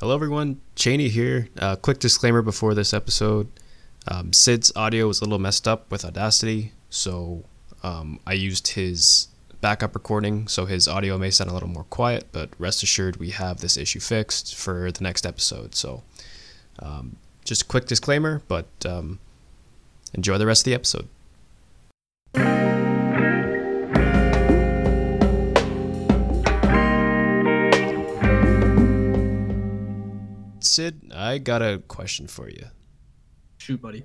Hello, everyone. Cheney here. Uh, quick disclaimer before this episode um, Sid's audio was a little messed up with Audacity, so um, I used his backup recording, so his audio may sound a little more quiet, but rest assured we have this issue fixed for the next episode. So, um, just a quick disclaimer, but um, enjoy the rest of the episode. Sid, I got a question for you. Shoot, buddy.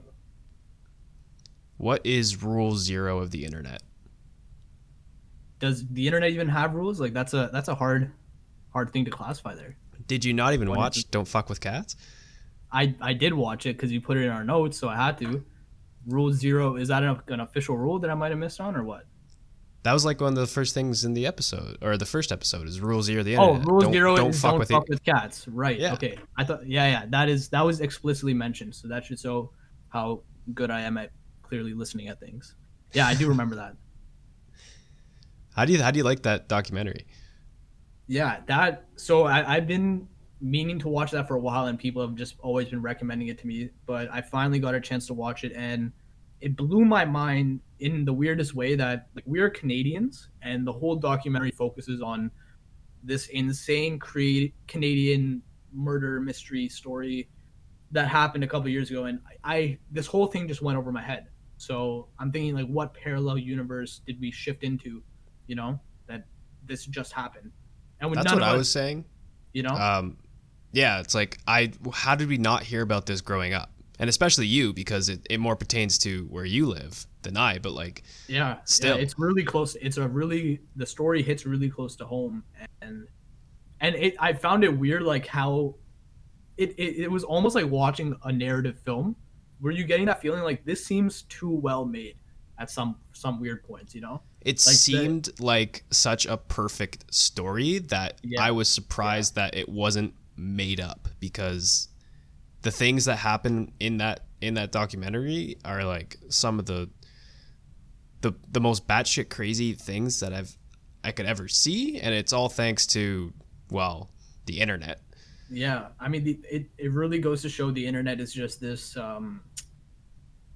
What is rule zero of the internet? Does the internet even have rules? Like that's a that's a hard hard thing to classify there. Did you not even What watch Don't Fuck with Cats? I I did watch it because you put it in our notes, so I had to. Rule zero is that an, an official rule that I might have missed on or what? That was like one of the first things in the episode, or the first episode is rule zero the Oh, internet. rule don't, zero don't fuck don't with fuck it. with cats. Right. Yeah. Okay. I thought yeah yeah that is that was explicitly mentioned, so that should show how good I am at clearly listening at things. Yeah, I do remember that. How do you how do you like that documentary? Yeah, that. So I, I've been meaning to watch that for a while, and people have just always been recommending it to me. But I finally got a chance to watch it, and it blew my mind in the weirdest way that like we're Canadians, and the whole documentary focuses on this insane cre- Canadian murder mystery story that happened a couple years ago, and I, I this whole thing just went over my head. So I'm thinking like, what parallel universe did we shift into? You know that this just happened. And That's what I was saying. you know, Um, yeah, it's like I. How did we not hear about this growing up? And especially you, because it, it more pertains to where you live I. But like, yeah, still. yeah, it's really close. It's a really the story hits really close to home, and and it I found it weird like how it, it it was almost like watching a narrative film. Were you getting that feeling like this seems too well made at some some weird points? You know, it Like the- seemed like such a perfect story that Yeah. I was surprised that it wasn't made up because the things that happen in that in that documentary are like some of the the the most batshit crazy things that I've I could ever see, and it's all thanks to well the internet. Yeah, I mean, the, it it really goes to show the internet is just this um,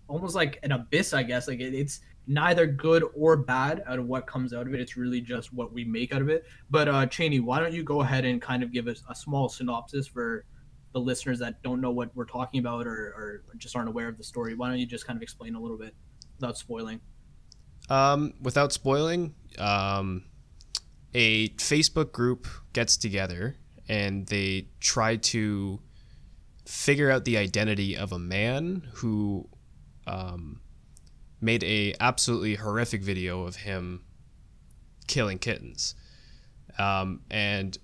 almost like an abyss, I guess. Like it, it's neither good or bad out of what comes out of it. It's really just what we make out of it. But uh, Cheney, why don't you go ahead and kind of give us a small synopsis for the listeners that don't know what we're talking about or, or just aren't aware of the story? Why don't you just kind of explain a little bit without spoiling? Um, without spoiling, um, a Facebook group gets together and they try to figure out the identity of a man who um, made a absolutely horrific video of him killing kittens. Um, and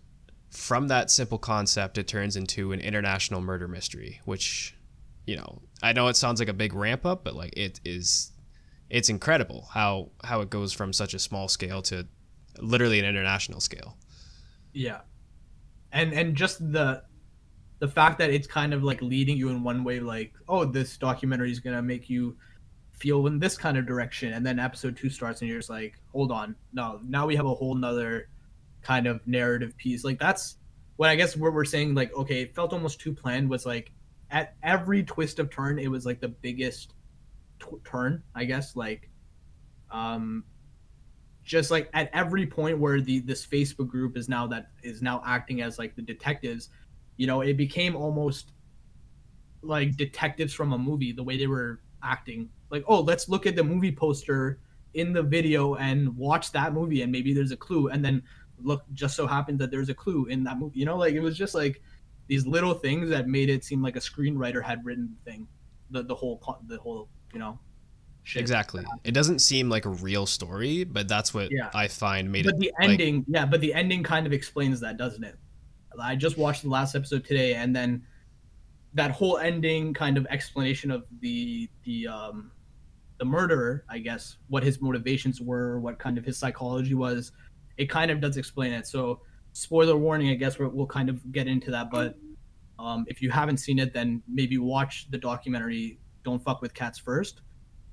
from that simple concept, it turns into an international murder mystery, which, you know, I know it sounds like a big ramp up, but like it is it's incredible how how it goes from such a small scale to literally an international scale. Yeah, and and just the the fact that it's kind of like leading you in one way, like oh, this documentary is gonna make you feel in this kind of direction, and then episode two starts, and you're just like, hold on, no, now we have a whole nother kind of narrative piece. Like that's what I guess what we're saying. Like okay, it felt almost too planned. Was like at every twist of turn, it was like the biggest t- turn, I guess. Like, um, just like at every point where the this Facebook group is now that is now acting as like the detectives, you know, it became almost like detectives from a movie the way they were acting. Like, oh, let's look at the movie poster in the video and watch that movie and maybe there's a clue and then look just so happened that there's a clue in that movie. You know, like it was just like these little things that made it seem like a screenwriter had written the thing. The the whole the whole, you know, shit. Exactly. It doesn't seem like a real story, but that's what Yeah. I find made but it the like- ending yeah but the ending kind of explains that doesn't it i just watched the last episode today and then that whole ending kind of explanation of the the um the murderer i guess what his motivations were what kind of his psychology was it kind of does explain it so spoiler warning i guess we're, we'll kind of get into that but um, if you haven't seen it then maybe watch the documentary don't fuck with cats first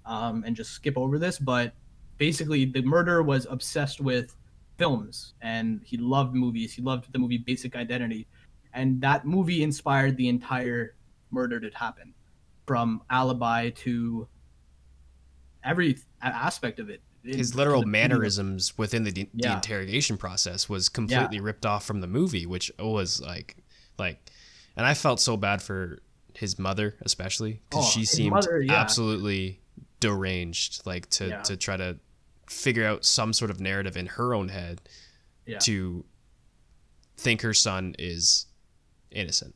um, and just skip over this but basically the murderer was obsessed with films and he loved movies he loved the movie basic identity and that movie inspired the entire murder that happened, from alibi to every aspect of it. His literal mannerisms within the, yeah. the interrogation process was completely yeah. ripped off from the movie, which was like, like, and I felt so bad for his mother, especially because oh, she seemed mother, yeah. absolutely deranged, like to to try to figure out some sort of narrative in her own head to think her son is innocent.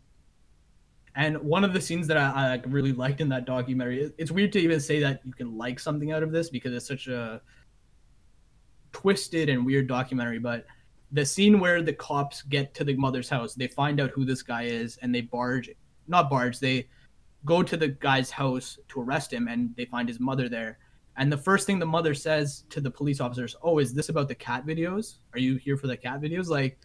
And one of the scenes that I, I really liked in that documentary, it's weird to even say that you can like something out of this because it's such a twisted and weird documentary. But the scene where the cops get to the mother's house, they find out who this guy is, and they barge, not barge, they go to the guy's house to arrest him, and they find his mother there. And the first thing the mother says to the police officers, "Oh, is this about the cat videos? Are you here for the cat videos?" Like,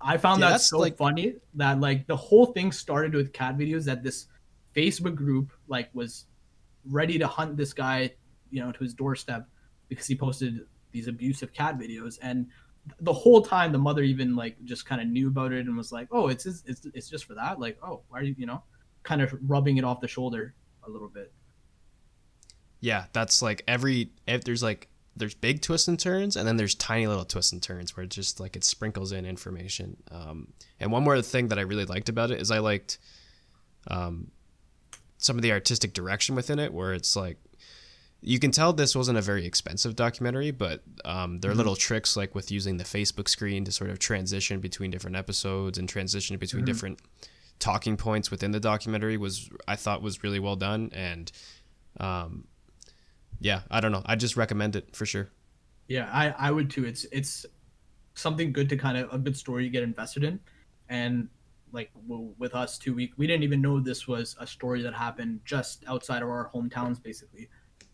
I found yeah, that so like... funny that like the whole thing started with cat videos that this Facebook group like was ready to hunt this guy, you know, to his doorstep because he posted these abusive cat videos and the whole time the mother even like just kind of knew about it and was like, "Oh, it's just, it's it's just for that." Like, "Oh, why are you, you know, kind of rubbing it off the shoulder a little bit." Yeah, that's like every if there's like there's big twists and turns, and then there's tiny little twists and turns where it just like it sprinkles in information. Um, and one more thing that I really liked about it is I liked um, some of the artistic direction within it, where it's like you can tell this wasn't a very expensive documentary, but um, there are mm-hmm. little tricks like with using the Facebook screen to sort of transition between different episodes and transition between mm-hmm. different talking points within the documentary was I thought was really well done and um, yeah, I don't know. I just recommend it for sure. Yeah, I, I would too. It's it's something good to kind of a good story to get invested in, and like with us too, we we didn't even know this was a story that happened just outside of our hometowns, basically.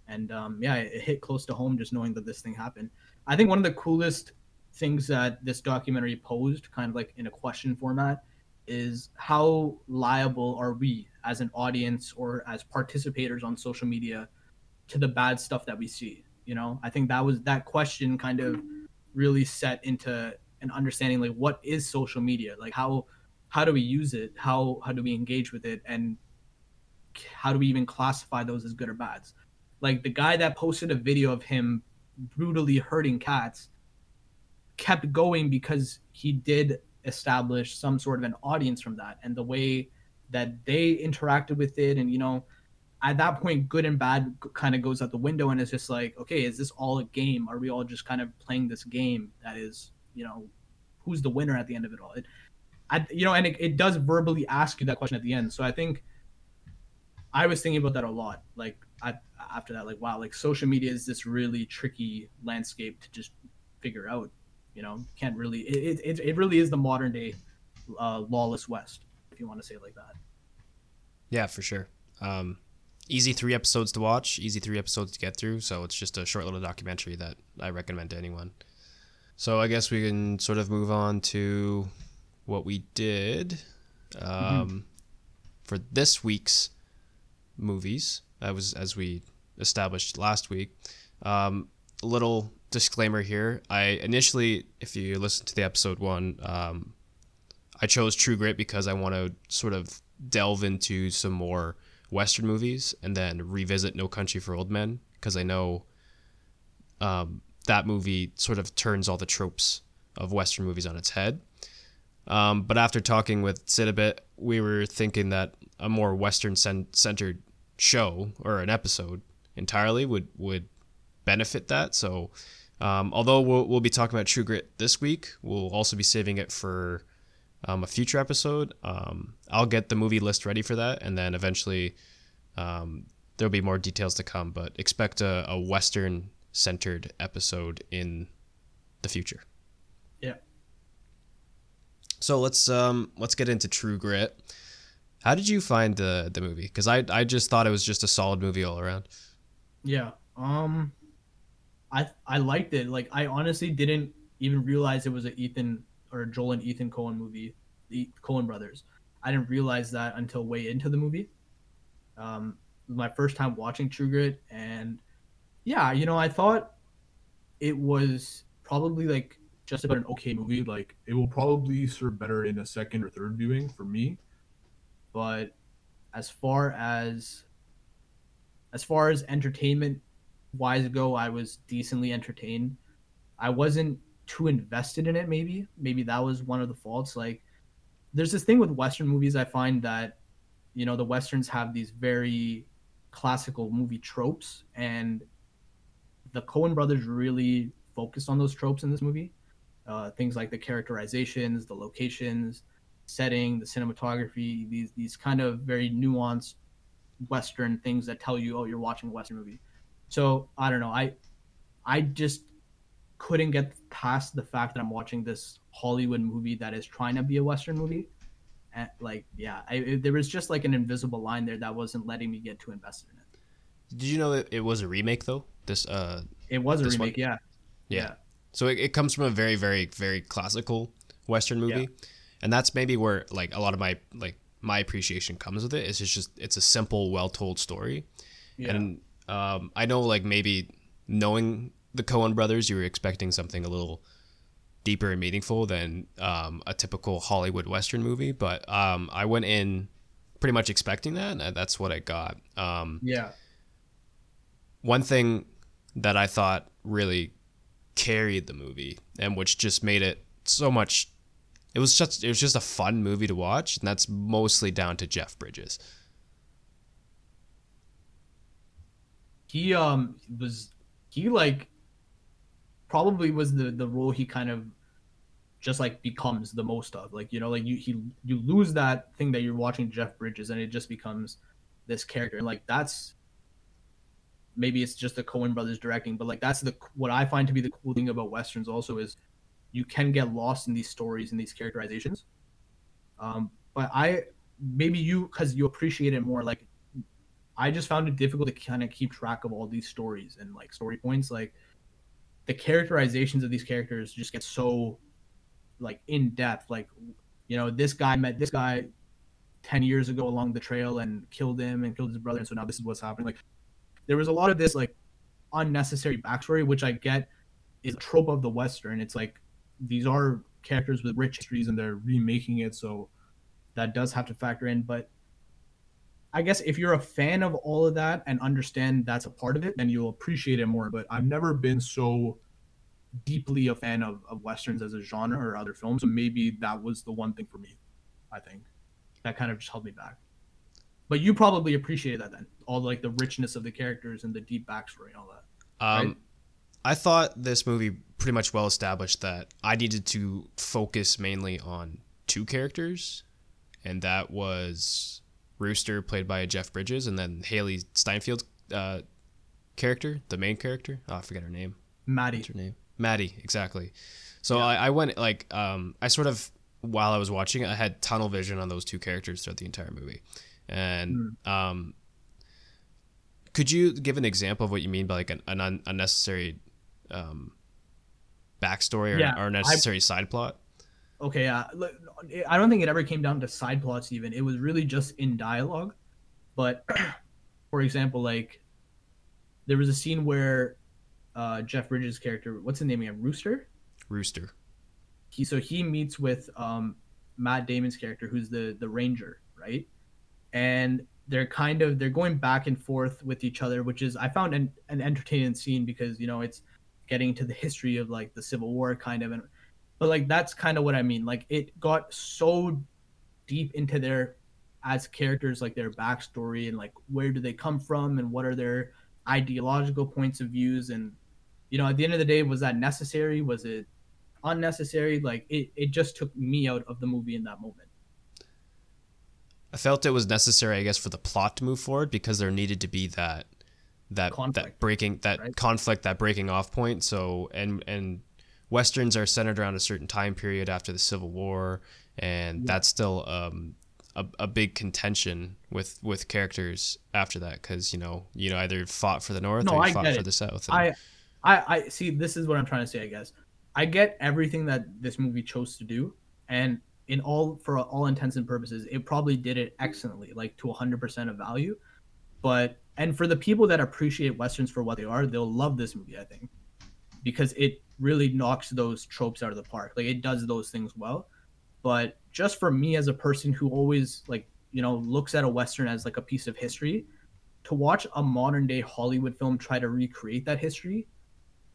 And um, yeah, it hit close to home just knowing that this thing happened. I think one of the coolest things that this documentary posed, kind of like in a question format, is how liable are we as an audience or as participators on social media to the bad stuff that we see you know? I think that was that question kind of really set into an understanding like what is social media? Like how how do we use it? How how do we engage with it? And how do we even classify those as good or bads like the guy that posted a video of him brutally hurting cats kept going because he did establish some sort of an audience from that and the way that they interacted with it and you know at that point, good and bad kind of goes out the window, and it's just like, okay, is this all a game? Are we all just kind of playing this game that is, you know, who's the winner at the end of it all? It, I, you know, and it, it does verbally ask you that question at the end. So I think I was thinking about that a lot. Like after that, like wow, like social media is this really tricky landscape to just figure out. You know, can't really. It it, it really is the modern day uh, lawless west, if you want to say it like that. Yeah, for sure. Um, easy three episodes to watch, easy three episodes to get through. So it's just a short little documentary that I recommend to anyone. So I guess we can sort of move on to what we did um, mm-hmm. for this week's movies. That was as we established last week. Um, a little disclaimer here. I initially, if you listen to the episode one, um, I chose True Grit because I want to sort of delve into some more Western movies and then revisit No Country for Old Men because I know um, that movie sort of turns all the tropes of Western movies on its head. Um, but after talking with Sid a bit, we were thinking that a more Western centered show or an episode entirely would would benefit that. So, um, although we'll, we'll be talking about True Grit this week, we'll also be saving it for um, a future episode. Um, I'll get the movie list ready for that, and then eventually um, there'll be more details to come. But expect a, a Western centered episode in the future. Yeah. So let's um let's get into True Grit. How did you find the the movie? Because I I just thought it was just a solid movie all around. Yeah. Um. I I liked it. Like I honestly didn't even realize it was an Ethan or Joel and Ethan Coen movie, the Coen brothers. I didn't realize that until way into the movie. Um, my first time watching True Grit, and yeah, you know, I thought it was probably like just about an okay movie. Like it will probably serve better in a second or third viewing for me. But as far as as far as entertainment wise go, I was decently entertained. I wasn't too invested in it. Maybe maybe that was one of the faults. Like there's this thing with Western movies. I find that you know the westerns have these very classical movie tropes, and the Coen brothers really focused on those tropes in this movie. Uh, things like the characterizations, the locations, setting, the cinematography, these these kind of very nuanced Western things that tell you, oh, you're watching a Western movie. So I don't know. I I just couldn't get past the fact that I'm watching this Hollywood movie that is trying to be a Western movie. And like, yeah, I, it, there was just like an invisible line there that wasn't letting me get too invested in it. Did you know that it was a remake though? This uh, it was a remake, yeah. yeah. Yeah. So it, it comes from a very, very, very classical Western movie, and that's maybe where like a lot of my like my appreciation comes with it. Is it's just it's a simple, well told story, Yeah. and um, I know like maybe knowing the Coen brothers, you were expecting something a little deeper and meaningful than um, a typical Hollywood Western movie, but um, I went in pretty much expecting that, and that's what I got. Um, yeah. one thing that I thought really carried the movie and which just made it so much it was just it was just a fun movie to watch and that's mostly down to Jeff Bridges. he um was he like probably was the the role he kind of just like becomes the most of like you know like you he you lose that thing that you're watching Jeff Bridges and it just becomes this character and like that's maybe it's just the Coen brothers directing but like that's the what I find to be the cool thing about westerns also is you can get lost in these stories and these characterizations um but I maybe you because you appreciate it more like I just found it difficult to kind of keep track of all these stories and like story points. Like the characterizations of these characters just get so like in depth. Like, you know, this guy met this guy ten years ago along the trail and killed him and killed his brother, and so now this is what's happening. Like, there was a lot of this like unnecessary backstory, which I get is a trope of the western. It's like these are characters with rich histories and they're remaking it, so that does have to factor in. But I guess if you're a fan of all of that and understand that's a part of it, then you'll appreciate it more. But I've never been so deeply a fan of, of westerns as a genre or other films. So maybe that was the one thing for me. I think that kind of just held me back. But you probably appreciated that then, all like the richness of the characters and the deep backstory and all that. Um, Right. I thought this movie pretty much well established that I needed to focus mainly on two characters, and that was Rooster, played by Jeff Bridges, and then Hailee Steinfeld's uh, character, the main character. Oh, I forget her name. Maddie. What's her name? Maddie, exactly. So I, I went like um, I sort of while I was watching it, I had tunnel vision on those two characters throughout the entire movie, and um, could you give an example of what you mean by like an, an un- unnecessary um, backstory or, Yeah, or unnecessary side plot? Okay, uh, I don't think it ever came down to side plots. Even it was really just in dialogue. But for example, like there was a scene where uh, Jeff Bridges' character, what's the name again, Rooster? Rooster. He so he meets with um, Matt Damon's character, who's the the ranger, right? And they're kind of they're going back and forth with each other, which is I found an, an entertaining scene because you know it's getting into the history of like the Civil War kind of and but like that's kind of what I mean. Like it got so deep into their as characters, like their backstory and like where do they come from and what are their ideological points of views and you know at the end of the day was that necessary? Was it unnecessary? Like it, it just took me out of the movie in that moment. I felt it was necessary, I guess, for the plot to move forward because there needed to be that that that Conflict, breaking that right? conflict, that breaking off point. So and and westerns are centered around a certain time period after the Civil War, and that's still um, a, a big contention with with characters after that because you know you know either fought for the North No, or you I fought for the South. and- I, I, I see. This is what I'm trying to say. I guess I get everything that this movie chose to do, and in all for all intents and purposes, it probably did it excellently, like to 100% of value. But and for the people that appreciate westerns for what they are, they'll love this movie. I think because it really knocks those tropes out of the park. Like it does those things well. But just for me as a person who always like, you know, looks at a western as like a piece of history, to watch a modern day Hollywood film try to recreate that history,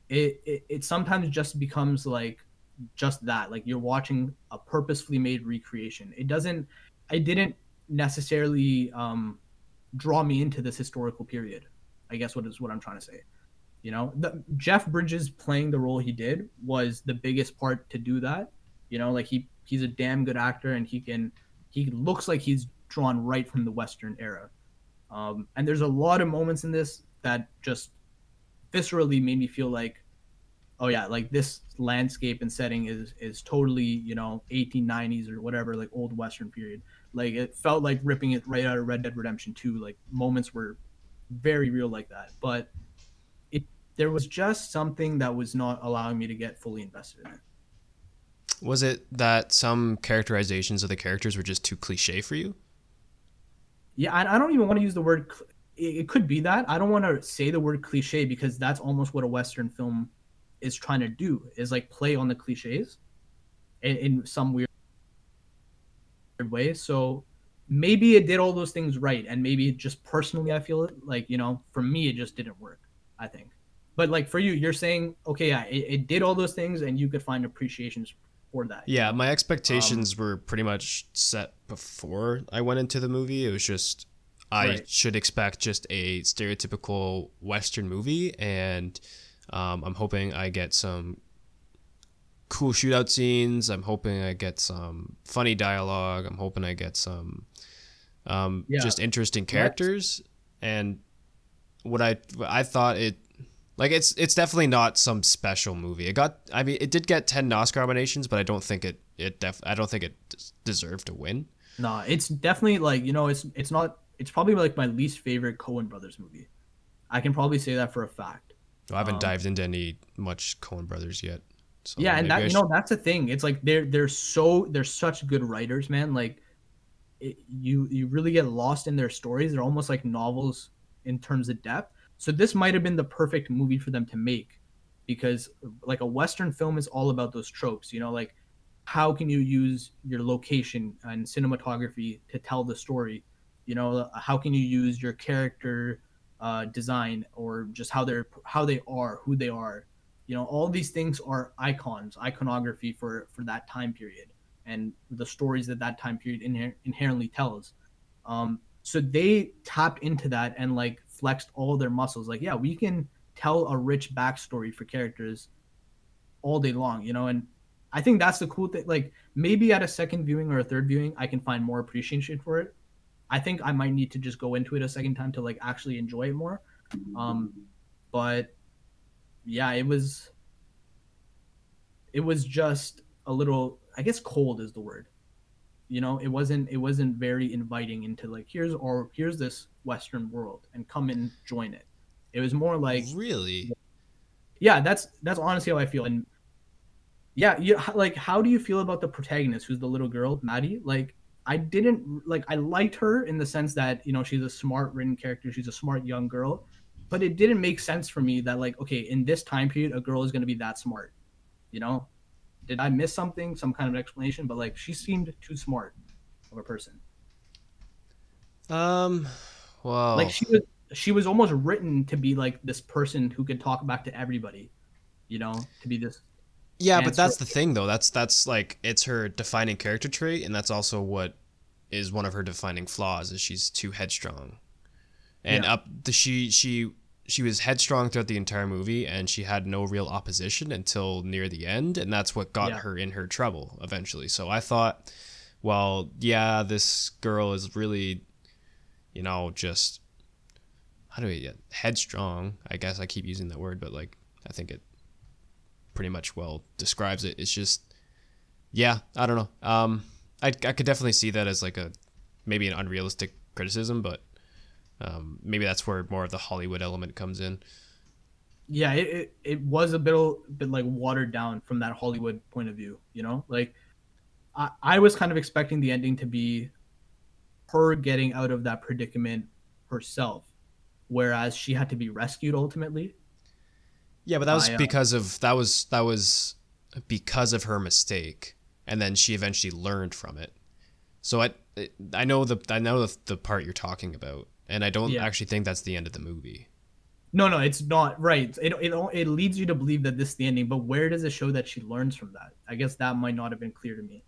it, it, it sometimes just becomes like just that. Like you're watching a purposefully made recreation. It doesn't I didn't necessarily um draw me into this historical period. I guess what is what I'm trying to say. You know, the, Jeff Bridges playing the role he did was the biggest part to do that. You know, like he he's a damn good actor and he can he looks like he's drawn right from the Western era. Um, and there's a lot of moments in this that just viscerally made me feel like, oh yeah, like this landscape and setting is is totally you know 1890s or whatever like old Western period. Like it felt like ripping it right out of Red Dead Redemption 2. Like moments were very real like that, but it there was just something that was not allowing me to get fully invested in it. Was it that some characterizations of the characters were just too cliche for you? Yeah, I, I don't even want to use the word. It, it could be that. I don't want to say the word cliche because that's almost what a Western film is trying to do is like play on the cliches in, in some weird way. So maybe it did all those things right, and maybe just personally, I feel it like you know, for me, it just didn't work. I think, but like for you, you're saying okay, yeah, it, it did all those things, and you could find appreciations for that. Yeah, my expectations um, were pretty much set before I went into the movie. It was just I right. should expect just a stereotypical Western movie, and um, I'm hoping I get some cool shootout scenes. I'm hoping I get some funny dialogue. I'm hoping I get some um, yeah. just interesting characters. And what I I thought it like it's it's definitely not some special movie. It got I mean it did get 10 Oscar nominations, but I don't think it it def I don't think it deserved to win. Nah, it's definitely like, you know, it's it's not it's probably like my least favorite Coen brothers movie. I can probably say that for a fact. Well, I haven't um, dived into any much Coen brothers yet. So yeah, and that you know that's the thing. It's like they're they're so they're such good writers, man. Like it, you you really get lost in their stories. They're almost like novels in terms of depth. So this might have been the perfect movie for them to make because like a western film is all about those tropes, you know, like how can you use your location and cinematography to tell the story? You know, how can you use your character uh, design or just how they're how they are, who they are you know all these things are icons iconography for for that time period and the stories that that time period inher- inherently tells um so they tapped into that and like flexed all their muscles. Like yeah we can tell a rich backstory for characters all day long you know and i think that's the cool thing like maybe at a second viewing or a third viewing i can find more appreciation for it. I think i might need to just go into it a second time to like actually enjoy it more. Um but yeah, it was it was just a little I guess cold is the word. You know, it wasn't it wasn't very inviting into like here's or here's this Western world and come and join it. It was more like really, yeah. That's that's honestly how I feel. And yeah, you like how do you feel about the protagonist, who's the little girl, Maddie? Like I didn't like I liked her in the sense that you know she's a smart written character, she's a smart young girl, but it didn't make sense for me that like okay in this time period a girl is going to be that smart you know? Did i miss something some kind of explanation? But like she seemed too smart of a person. Um wow. Like she was she was almost written to be like this person who could talk back to everybody you know to be this yeah but that's the thing though. That's that's like it's her defining character trait and that's also what is one of her defining flaws is she's too headstrong. And yeah. up the she she she was headstrong throughout the entire movie and she had no real opposition until near the end and that's what got yeah. her in her trouble eventually. So i thought well yeah this girl is really you know just how do we get headstrong? I guess i keep using that word but like i think it pretty much well describes it. It's just yeah i don't know. Um i, I could definitely see that as like a maybe an unrealistic criticism but um, maybe that's where more of the Hollywood element comes in. Yeah, it, it, it was a bit, a bit like watered down from that Hollywood point of view, you know? Like, I, I was kind of expecting the ending to be her getting out of that predicament herself, whereas she had to be rescued ultimately. Yeah, but that was I, uh, because of that was that was because of her mistake, and then she eventually learned from it. So I I know the I know the, the part you're talking about, and I don't Yeah. actually think that's the end of the movie. No, no, it's not right. It, it it leads you to believe that this is the ending, but where does it show that she learns from that? I guess that might not have been clear to me.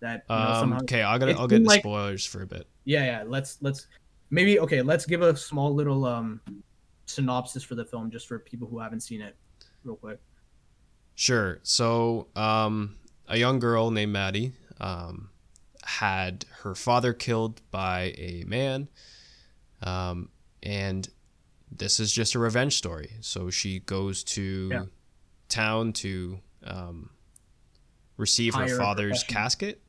That you know, Um, somehow, okay, I'll get I'll get like- spoilers for a bit. yeah, yeah. Let's let's maybe okay. Let's give a small little um synopsis for the film just for people who haven't seen it, real quick. Sure. So, um, a young girl named Maddie um, had her father killed by a man, um, and this is just a revenge story. So she goes to Yeah. town to um, receive Hire her father's casket.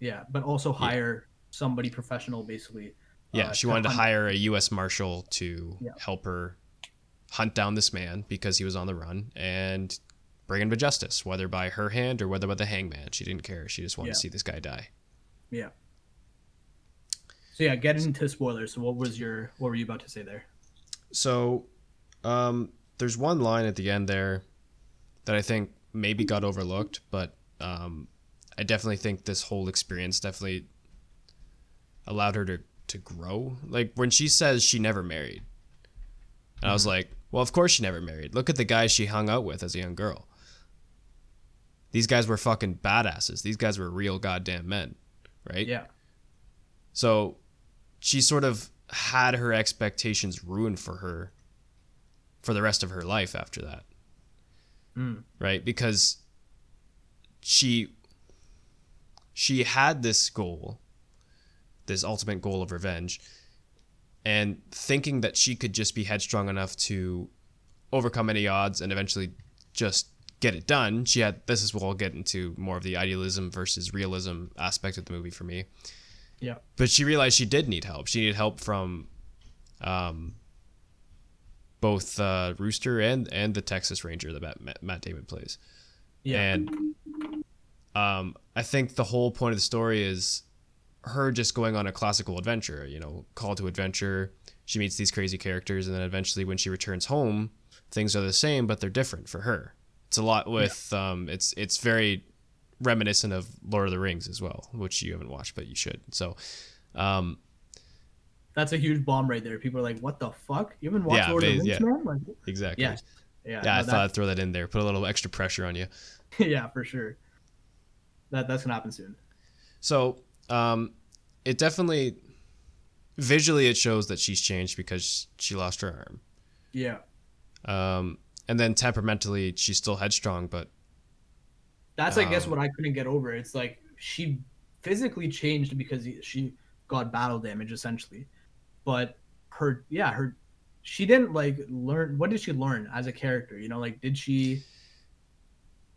Yeah, but also hire somebody professional, basically. Yeah, uh, she wanted to hunt- hire a U.S. Marshal to Yeah. help her hunt down this man because he was on the run and bring him to justice, whether by her hand or whether by the hangman. She didn't care. She just wanted Yeah. to see this guy die. Yeah. So yeah, get into spoilers. So what was your what were you about to say there? So, um, there's one line at the end there that I think maybe got overlooked, but um, I definitely think this whole experience definitely allowed her to to grow. Like when she says she never married, and I was like, well, of course she never married. Look at the guys she hung out with as a young girl. These guys were fucking badasses. These guys were real goddamn men, right? Yeah. So she sort of had her expectations ruined for her for the rest of her life after that. Mm. Right? Because she she had this goal, this ultimate goal of revenge, and thinking that she could just be headstrong enough to overcome any odds and eventually just get it done. She had this is where I'll get into more of the idealism versus realism aspect of the movie for me Yeah. but she realized she did need help. She needed help from um, both uh, Rooster and and the Texas Ranger that Matt, Matt Damon plays. Yeah. And um, I think the whole point of the story is her just going on a classical adventure. You know, call to adventure. She meets these crazy characters, and then eventually, when she returns home, things are the same, but they're different for her. It's a lot with um, it's it's very reminiscent of Lord of the Rings as well, which you haven't watched, but you should. So, um, That's a huge bomb right there. People are like, "What the fuck? You haven't watched Yeah, Lord of the Rings, yeah. man?" Like, exactly. yeah, Yeah, yeah, I thought I'd throw that in there, put a little extra pressure on you. yeah, for sure. That that's gonna happen soon. So, um, it definitely visually it shows that she's changed because she lost her arm. Yeah, Um, and then temperamentally, she's still headstrong, but that's I guess Um, what I couldn't get over. It's like she physically changed because she got battle damage essentially, but her yeah her she didn't like learn. What did she learn as a character? You know, like did she?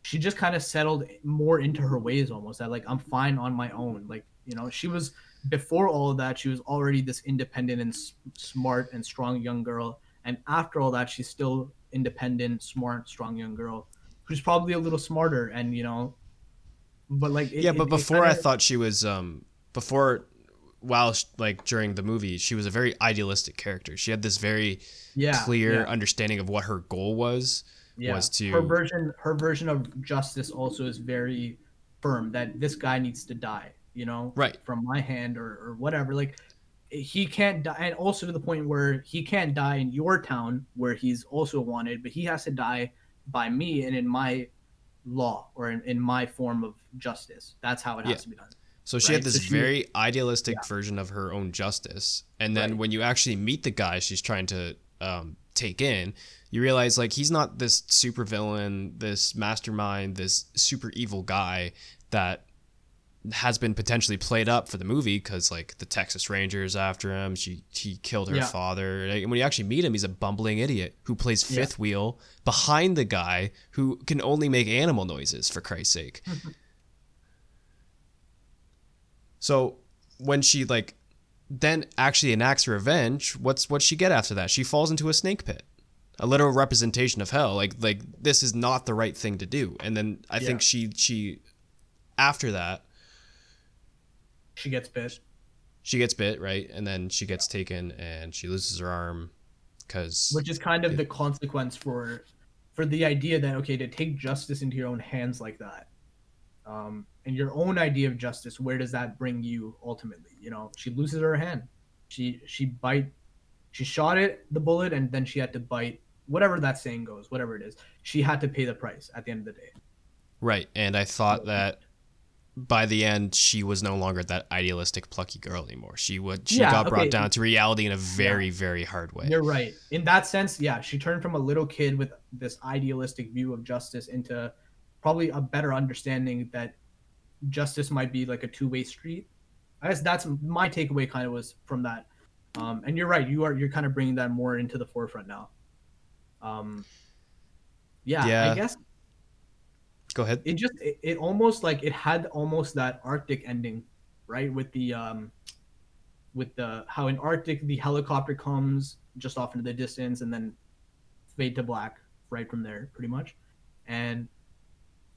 She just kind of settled more into her ways almost. That like I'm fine on my own. Like you know, she was before all of that. She was already this independent and s- smart and strong young girl, and after all that, she's still independent, smart, strong young girl who's probably a little smarter and you know but like it- yeah. But it before I kinda- thought she was um before while sh- like during the movie, she was a very idealistic character. She had this very yeah clear yeah, understanding of what her goal was. yeah. was to- her version her version of justice also is very firm that this guy needs to die you know Right. from my hand or, or whatever like he can't die and also to the point where he can't die in your town where he's also wanted but he has to die by me and in my law or in, in my form of justice. That's how it has Yeah. to be done. So she Right, had this so she- very idealistic version of her own justice, and then Right. when you actually meet the guy she's trying to um, take in, you realize like he's not this super villain, this mastermind, this super evil guy that has been potentially played up for the movie because like the Texas Rangers after him, she he killed her Yeah. father. And when you actually meet him, he's a bumbling idiot who plays Yeah. fifth wheel behind the guy who can only make animal noises for Christ's sake. So when she like then actually enacts revenge, what's what she get after that? She falls into a snake pit. A literal representation of hell. Like like this is not the right thing to do. And then I Yeah. think she she after that she gets bit. She gets bit, right? And then she gets taken and she loses her arm cuz which is kind of the consequence for for the idea that okay to take justice into your own hands like that um, and your own idea of justice where does that bring you ultimately? You know she loses her hand. She she bite she shot it the bullet and then she had to bite whatever that saying goes whatever it is she had to pay the price at the end of the day. Right and i thought that by the end she was no longer that idealistic plucky girl anymore she would she Yeah, got brought okay. down to reality in a very very hard way You're right. In that sense, yeah, she turned from a little kid with this idealistic view of justice into probably a better understanding that justice might be like a two-way street. I guess that's my takeaway kind of was from that. Um, and you're right. You are you're kind of bringing that more into the forefront now. Um, yeah, Yeah. I guess go ahead. It just it, it almost like it had almost that arctic ending right with the um with the how in arctic the helicopter comes just off into the distance and then fade to black right from there pretty much. And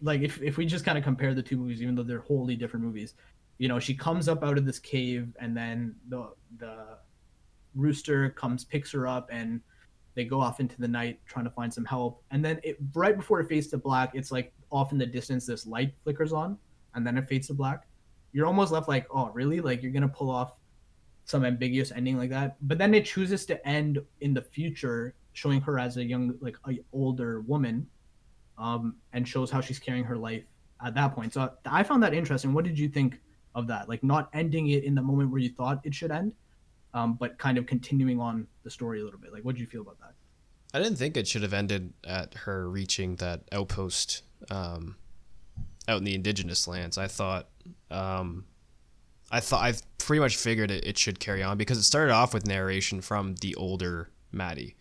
like if, if we just kind of compare the two movies even though they're wholly different movies you know she comes up out of this cave and then the the rooster comes picks her up and they go off into the night trying to find some help. And then it right before it fades to black it's like off in the distance this light flickers on and then it fades to black. You're almost left like oh really? Like you're gonna pull off some ambiguous ending like that? But then it chooses to end in the future showing her as a young like a older woman um and shows how she's carrying her life at that point. So i found that interesting. What did you think of that? Like not ending it in the moment where you thought it should end um, but kind of continuing on the story a little bit. Like, what did you feel about that? I didn't think it should have ended at her reaching that outpost um, out in the indigenous lands. I thought, um, I thought I pretty much figured it, it should carry on because it started off with narration from the older Maddie,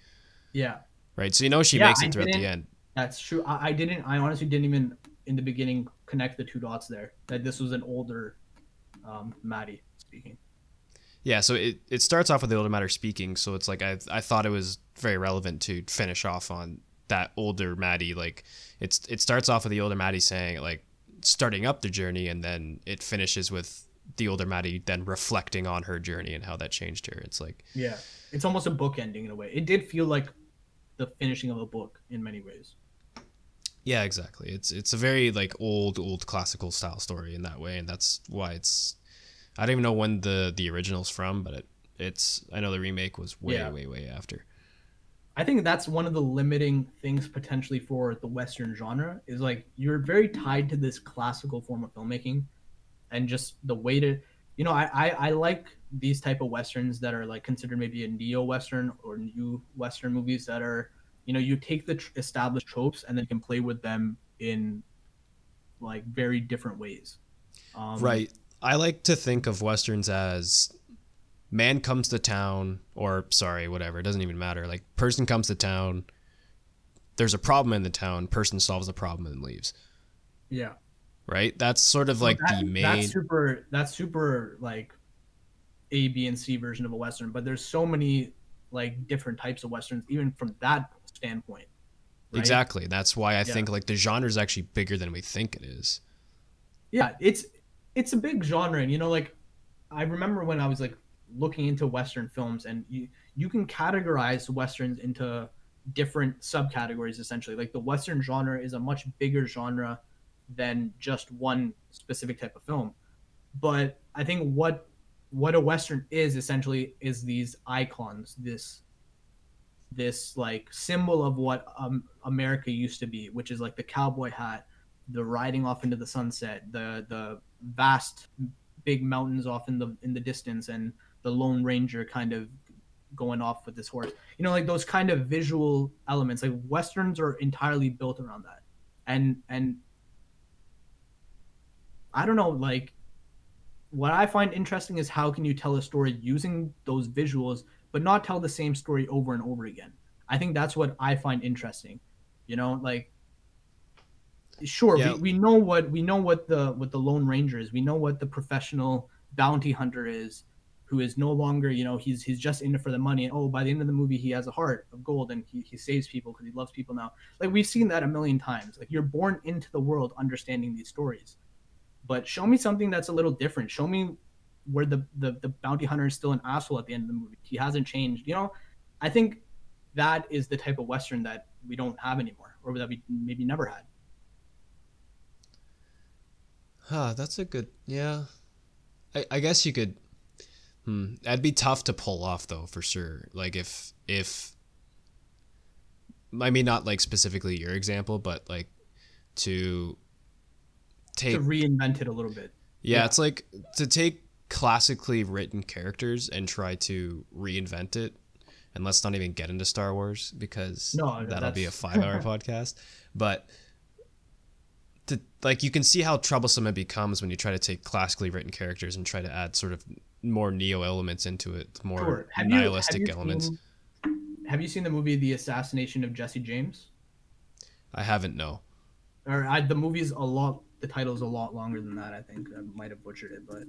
Yeah, right? So you know she Yeah, makes I it throughout the end. that's true. I, I didn't. I honestly didn't even in the beginning connect the two dots there. That this was an older um, Maddie speaking. Yeah, so it, it starts off with the older Maddie speaking, so it's like I I thought it was very relevant to finish off on that older Maddie. Like it's it starts off with the older Maddie saying like starting up the journey, and then it finishes with the older Maddie then reflecting on her journey and how that changed her. It's like Yeah, it's almost a book ending in a way. It did feel like the finishing of a book in many ways. yeah, exactly. It's it's a very like old old classical style story in that way, and that's why it's. I don't even know when the the original's from, but it it's I know the remake was way Yeah. way way after. I think that's one of the limiting things potentially for the Western genre is like you're very tied to this classical form of filmmaking, and just the way to, you know, I I, I like these type of westerns that are like considered maybe a neo western or new western movies that are, you know, you take the tr- established tropes and then can play with them in like very different ways. Um, Right. I like to think of westerns as man comes to town, or sorry, whatever. It doesn't even matter. Like person comes to town. There's a problem in the town. Person solves the problem and leaves. Yeah. Right. That's sort of like that- the main. That's super. That's super like A, B, and C version of a western. But there's so many like different types of westerns, even from that standpoint. right? Exactly. That's why I think like the genre is actually bigger than we think it is. Yeah, it's it's a big genre, and you know, like I remember when I was like looking into western films, and you you can categorize westerns into different subcategories essentially. Like the western genre is a much bigger genre than just one specific type of film. But I think what what a western is essentially is these icons, this this like symbol of what um, America used to be, which is like the cowboy hat, the riding off into the sunset, the the vast big mountains off in the in the distance, and the Lone Ranger kind of going off with this horse. You know, like those kind of visual elements. Like westerns are entirely built around that, and and I don't know, like what I find interesting is how can you tell a story using those visuals, but not tell the same story over and over again. I think that's what I find interesting. You know, like sure we, we know what we know what the what the lone ranger is. We know what the professional bounty hunter is who is no longer you know he's he's just in it for the money. And oh by the end of the movie he has a heart of gold and he, he saves people because he loves people now. Like we've seen that a million times. Like you're born into the world understanding these stories. But show me something that's a little different. Show me where the the, the bounty hunter is still an asshole at the end of the movie. He hasn't changed. You know i think that is the type of western that we don't have anymore or that we maybe never had. Huh, that's a good yeah. I, I guess you could hmm. That'd be tough to pull off though, for sure. Like if if I mean not like specifically your example, but like to take to reinvent it a little bit. Yeah, Yeah. it's like to take classically written characters and try to reinvent it. And let's not even get into Star Wars because No, that'll be a five-hour podcast. But to like, you can see how troublesome it becomes when you try to take classically written characters and try to add sort of more neo elements into it, more Sure. Have you- nihilistic have elements. seen- have you seen the movie The Assassination of Jesse James? I haven't no. Or I, the movie's a lot. The title's a lot longer than that. I think I might have butchered it, but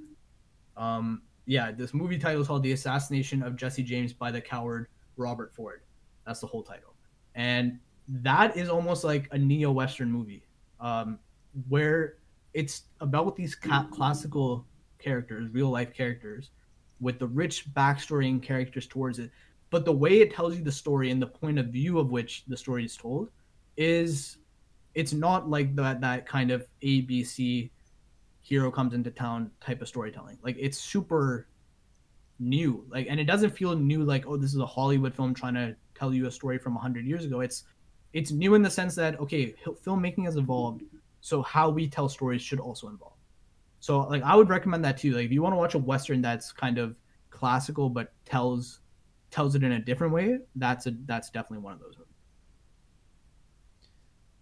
um, yeah, this movie title is called The Assassination of Jesse James by the coward Robert Ford. That's the whole title, and that is almost like a neo-western movie, um, where it's about these ca- classical characters, real-life characters, with the rich backstory and characters towards it. But the way it tells you the story and the point of view of which the story is told is it's not like that that kind of ABC hero comes into town type of storytelling. Like it's super new. Like and it doesn't feel new like oh this is a Hollywood film trying to tell you a story from 100 years ago. It's it's new in the sense that okay, filmmaking has evolved, so how we tell stories should also involve. So like I would recommend that too. Like if you want to watch a western that's kind of classical but tells tells it in a different way, that's a that's definitely one of those movies.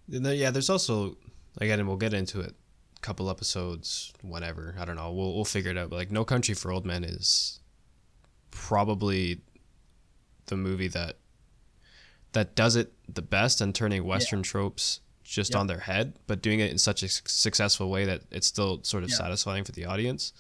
Then, yeah, there's also again, and we'll get into it. A couple episodes, whatever. I don't know. We'll we'll figure it out. But like, No Country for Old Men is probably the movie that that does it the best and turning Western tropes just Yeah. on their head, but doing it in such a successful way that it's still sort of Yeah. satisfying for the audience.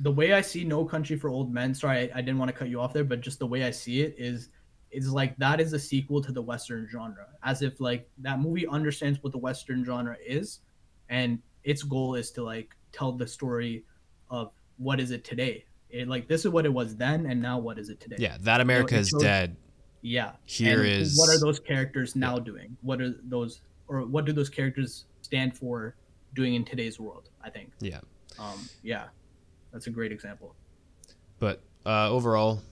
the way I see No Country for Old Men, sorry, I, I didn't want to cut you off there, but just the way I see it is, is like that is a sequel to the Western genre, as if like that movie understands what the Western genre is, and its goal is to like tell the story of what is it today. It like this is what it was then, and now what is it today? Yeah, that America is shows- dead. yeah. Here And is what are those characters now doing? What are those, or what do those characters stand for doing in today's world? I think. Yeah. Um. Yeah. That's a great example. But uh, overall,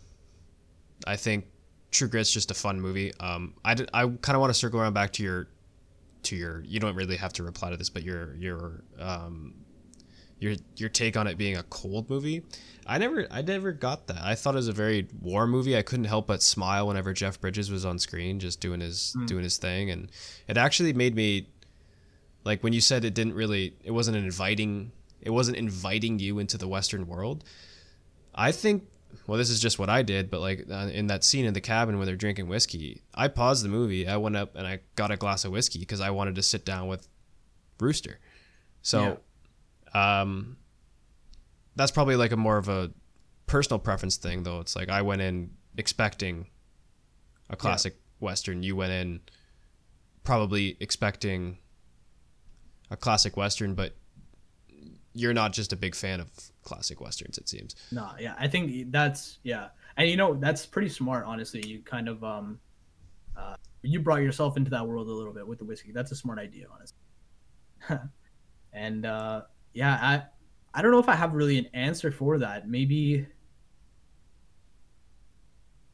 I think True Grit's just a fun movie. Um, I, did, I kind of want to circle around back to your to your. You don't really have to reply to this, but your your um, your your take on it being a cold movie. I never I never got that. I thought it was a very warm movie. I couldn't help but smile whenever Jeff Bridges was on screen, just doing his Mm. doing his thing, and it actually made me like when you said it didn't really it wasn't an inviting it wasn't inviting you into the western world i think well this is just what i did but like uh, in that scene in the cabin where they're drinking whiskey i paused the movie i went up and i got a glass of whiskey because i wanted to sit down with rooster so um that's probably like a more of a personal preference thing though it's like i went in expecting a classic western you went in probably expecting a classic western, but you're not just a big fan of classic westerns. It seems. No, yeah, I think that's yeah, and you know that's pretty smart, honestly. You kind of um, uh, you brought yourself into that world a little bit with the whiskey. That's a smart idea, honestly. and uh, yeah, I I don't know if I have really an answer for that. Maybe.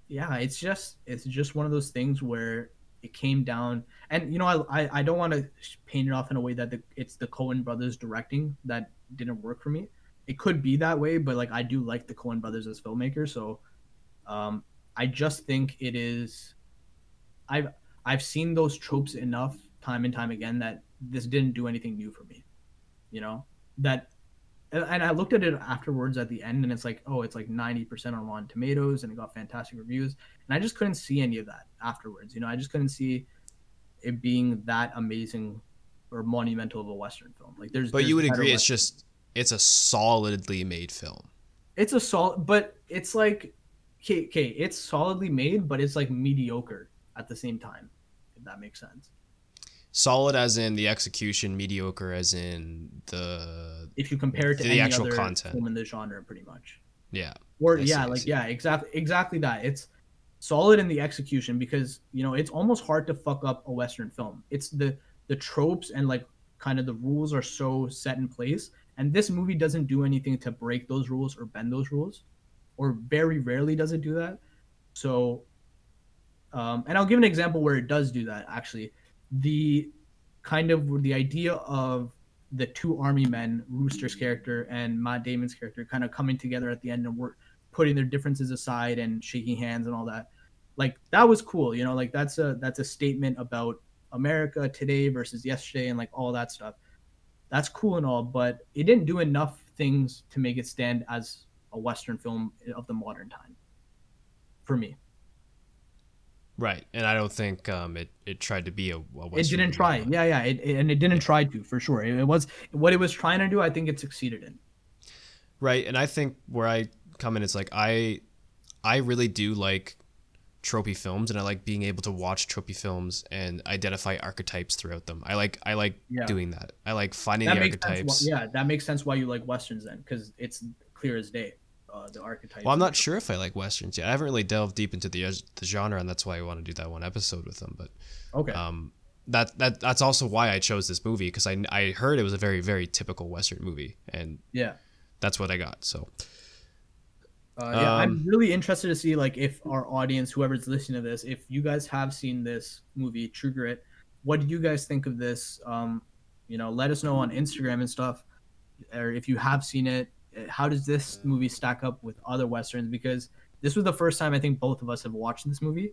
Yeah, it's just it's just one of those things where it came down, and you know I I, I don't want to paint it off in a way that the, it's the Coen brothers directing that didn't work for me it could be that way, but like I do like the Coen brothers as filmmakers, so um, I just think it is. I've I've seen those tropes enough time and time again that this didn't do anything new for me, you know that. And I looked at it afterwards at the end, and it's like, oh, it's like ninety percent on Rotten Tomatoes, and it got fantastic reviews, and I just couldn't see any of that afterwards. You know, I just couldn't see it being that amazing or monumental of a western film. Like, there's. But there's you would agree, it's just it's a solidly made film. it's a solid but it's like okay, okay it's solidly made but it's like mediocre at the same time if that makes sense Solid as in the execution, mediocre as in the if you compare it to The any actual other content. film in the genre pretty much. Yeah. or I yeah I like yeah exactly exactly that. It's solid in the execution because you know it's almost hard to fuck up a western film. It's the the tropes and like kind of the rules are so set in place. And this movie doesn't do anything to break those rules or bend those rules or very rarely does it do that. So um, and i'll give an example where it does do that actually the kind of the idea of the two army men rooster's character and matt damon's character kind of coming together at the end and work putting their differences aside and shaking hands and all that. Like that was cool you know like that's a that's a statement about america today versus yesterday and like all that stuff. That's cool and all but it didn't do enough things to make it stand as a western film of the modern time for me right and i don't think um it it tried to be a, a it didn't try one. yeah yeah it, it, and it didn't try to for sure it, it was what it was trying to do i think it succeeded in right and i think where i come in it's like i i really do like tropey films and I like being able to watch tropey films and identify archetypes throughout them. I like I like yeah. doing that. I like finding that the archetypes. Why, yeah, that makes sense why you like westerns then cuz it's clear as day. Uh, the archetypes. Well, I'm not sure if I like westerns yet. I haven't really delved deep into the the genre and that's why I want to do that one episode with them, but Okay. Um that that that's also why I chose this movie because I I heard it was a very very typical western movie and Yeah. That's what I got. So uh, yeah, um, I'm really interested to see like if our audience, whoever's listening to this, if you guys have seen this movie, True Grit, what do you guys think of this? Um, you know, let us know on Instagram and stuff, or if you have seen it. How does this movie stack up with other westerns? Because this was the first time I think both of us have watched this movie.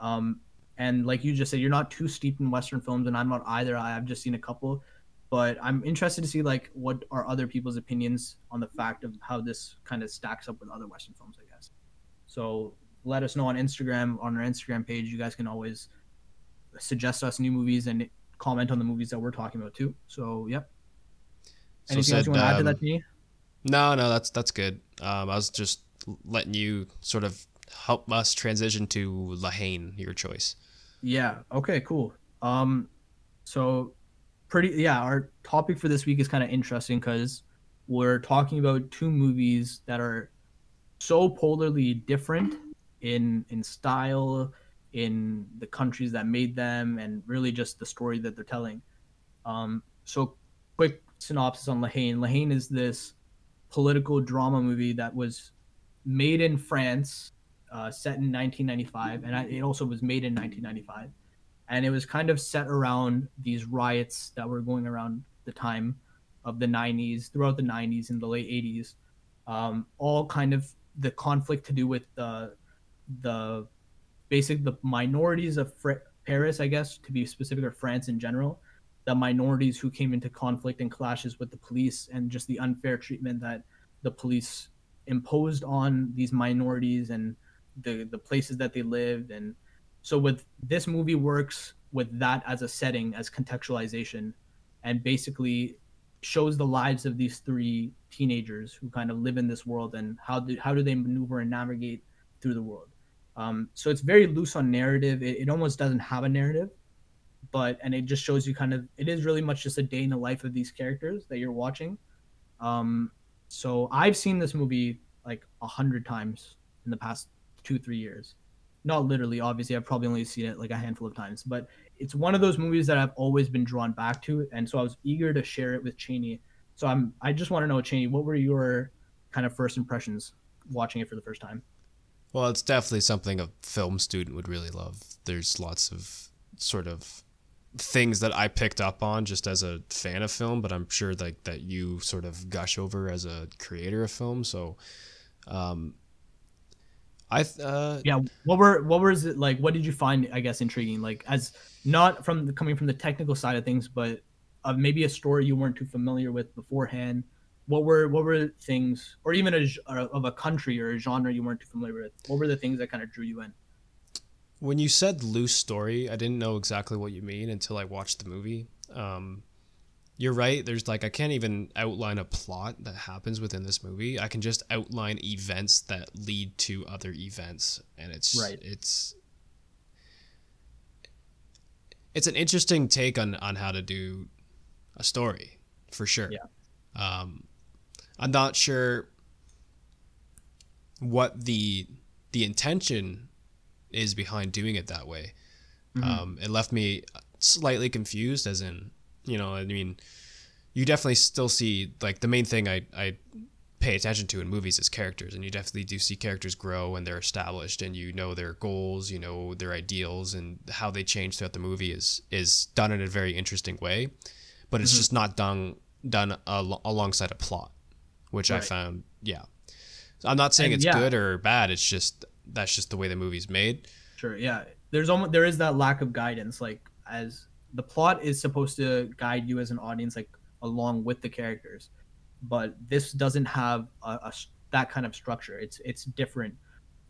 Um, and like you just said, you're not too steeped in western films, and I'm not either. I've just seen a couple but I'm interested to see like what are other people's opinions on the fact of how this kind of stacks up with other Western films, I guess. So let us know on Instagram on our Instagram page. You guys can always suggest us new movies and comment on the movies that we're talking about too. So yep. So Anything said, else you want to um, add to that, to me? No, no, that's that's good. Um, I was just letting you sort of help us transition to La Haine, your choice. Yeah. Okay. Cool. Um, so pretty yeah our topic for this week is kind of interesting because we're talking about two movies that are so polarly different in in style in the countries that made them and really just the story that they're telling um so quick synopsis on La Haine. La Haine is this political drama movie that was made in France, uh, set in 1995, and it also was made in 1995 and it was kind of set around these riots that were going around the time of the 90s throughout the 90s and the late 80s um, all kind of the conflict to do with the the basic the minorities of Fr- paris i guess to be specific or france in general the minorities who came into conflict and clashes with the police and just the unfair treatment that the police imposed on these minorities and the the places that they lived and so with this movie works with that as a setting as contextualization and basically shows the lives of these three teenagers who kind of live in this world and how do how do they maneuver and navigate through the world. Um, so it's very loose on narrative. It, it almost doesn't have a narrative, but and it just shows you kind of it is really much just a day in the life of these characters that you're watching. Um, so I've seen this movie like a hundred times in the past two three years. Not literally obviously i've probably only seen it like a handful of times but it's one of those movies that i've always been drawn back to and so i was eager to share it with cheney. So i'm i just want to know cheney what were your kind of first impressions watching it for the first time? Well it's definitely something a film student would really love. There's lots of sort of things that i picked up on just as a fan of film but i'm sure like that you sort of gush over as a creator of film so um, I uh, yeah. What were what was it like? What did you find? I guess intriguing, like as not from the, coming from the technical side of things, but uh, maybe a story you weren't too familiar with beforehand. What were what were things, or even a of a country or a genre you weren't too familiar with? What were the things that kind of drew you in? When you said loose story, I didn't know exactly what you mean until I watched the movie. Um, you're right. There's like I can't even outline a plot that happens within this movie. I can just outline events that lead to other events, and it's right. It's it's an interesting take on on how to do a story for sure. Yeah. Um, I'm not sure what the the intention is behind doing it that way. Mm-hmm. Um, it left me slightly confused, as in, you know, I mean, you definitely still see like the main thing I I pay attention to in movies is characters, and you definitely do see characters grow and they're established, and you know their goals, you know their ideals, and how they change throughout the movie is is done in a very interesting way, but it's mm-hmm. just not done done al- alongside a plot, which right. I found yeah. I'm not saying and it's yeah. good or bad. It's just that's just the way the movie's made. Sure. Yeah. There's almost there is that lack of guidance, like as the plot is supposed to guide you as an audience, like along with the characters but this doesn't have a, a that kind of structure. It's it's different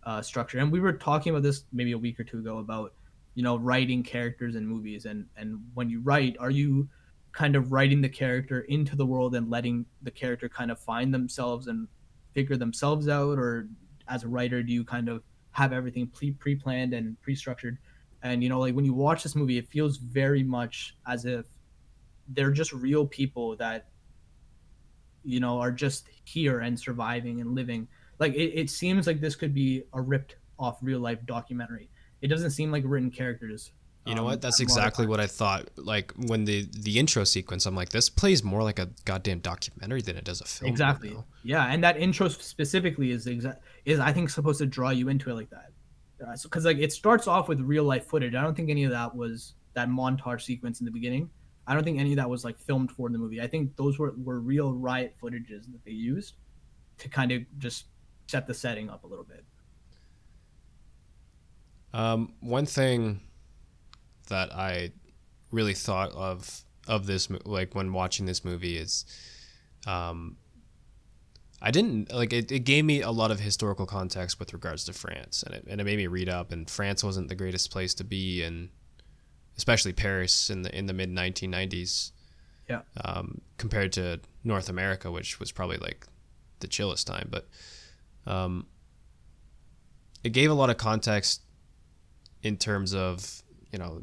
uh, structure. And we were talking about this maybe a week or two ago about you know writing characters in movies and and when you write, are you kind of writing the character into the world and letting the character kind of find themselves and figure themselves out, or as a writer, do you kind of have everything pre planned and pre structured? And you know, like when you watch this movie, it feels very much as if they're just real people that you know are just here and surviving and living. Like it, it seems like this could be a ripped off real life documentary. It doesn't seem like written characters you know um, what that's exactly what i thought like when the the intro sequence i'm like this plays more like a goddamn documentary than it does a film exactly. know? yeah and that intro specifically is exact is i think supposed to draw you into it like that because uh, so, like it starts off with real life footage i don't think any of that was that montage sequence in the beginning I don't think any of that was like filmed for the movie. I think those were, were real riot footages that they used to kind of just set the setting up a little bit. Um, one thing that I really thought of of this like when watching this movie is um, I didn't like it, it gave me a lot of historical context with regards to France and it, and it made me read up and France wasn't the greatest place to be and especially Paris in the in the mid 1990s. Yeah. Um, compared to North America, which was probably like the chillest time, but um, it gave a lot of context in terms of you know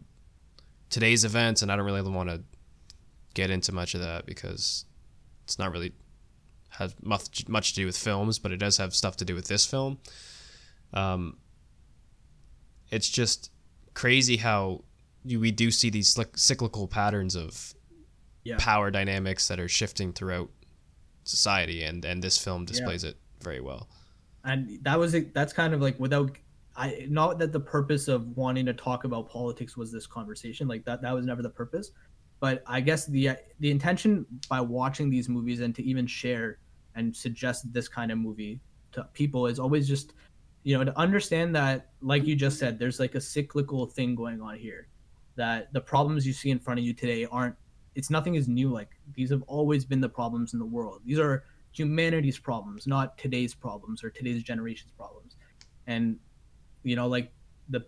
today's events, and I don't really want to get into much of that because it's not really has much much to do with films, but it does have stuff to do with this film. Um, it's just crazy how we do see these cyclical patterns of yeah. power dynamics that are shifting throughout society, and and this film displays yeah. it very well. And that was that's kind of like without I not that the purpose of wanting to talk about politics was this conversation like that that was never the purpose, but I guess the the intention by watching these movies and to even share and suggest this kind of movie to people is always just you know to understand that like you just said there's like a cyclical thing going on here that the problems you see in front of you today aren't it's nothing is new like these have always been the problems in the world. These are humanity's problems not today's problems or today's generation's problems. And you know like the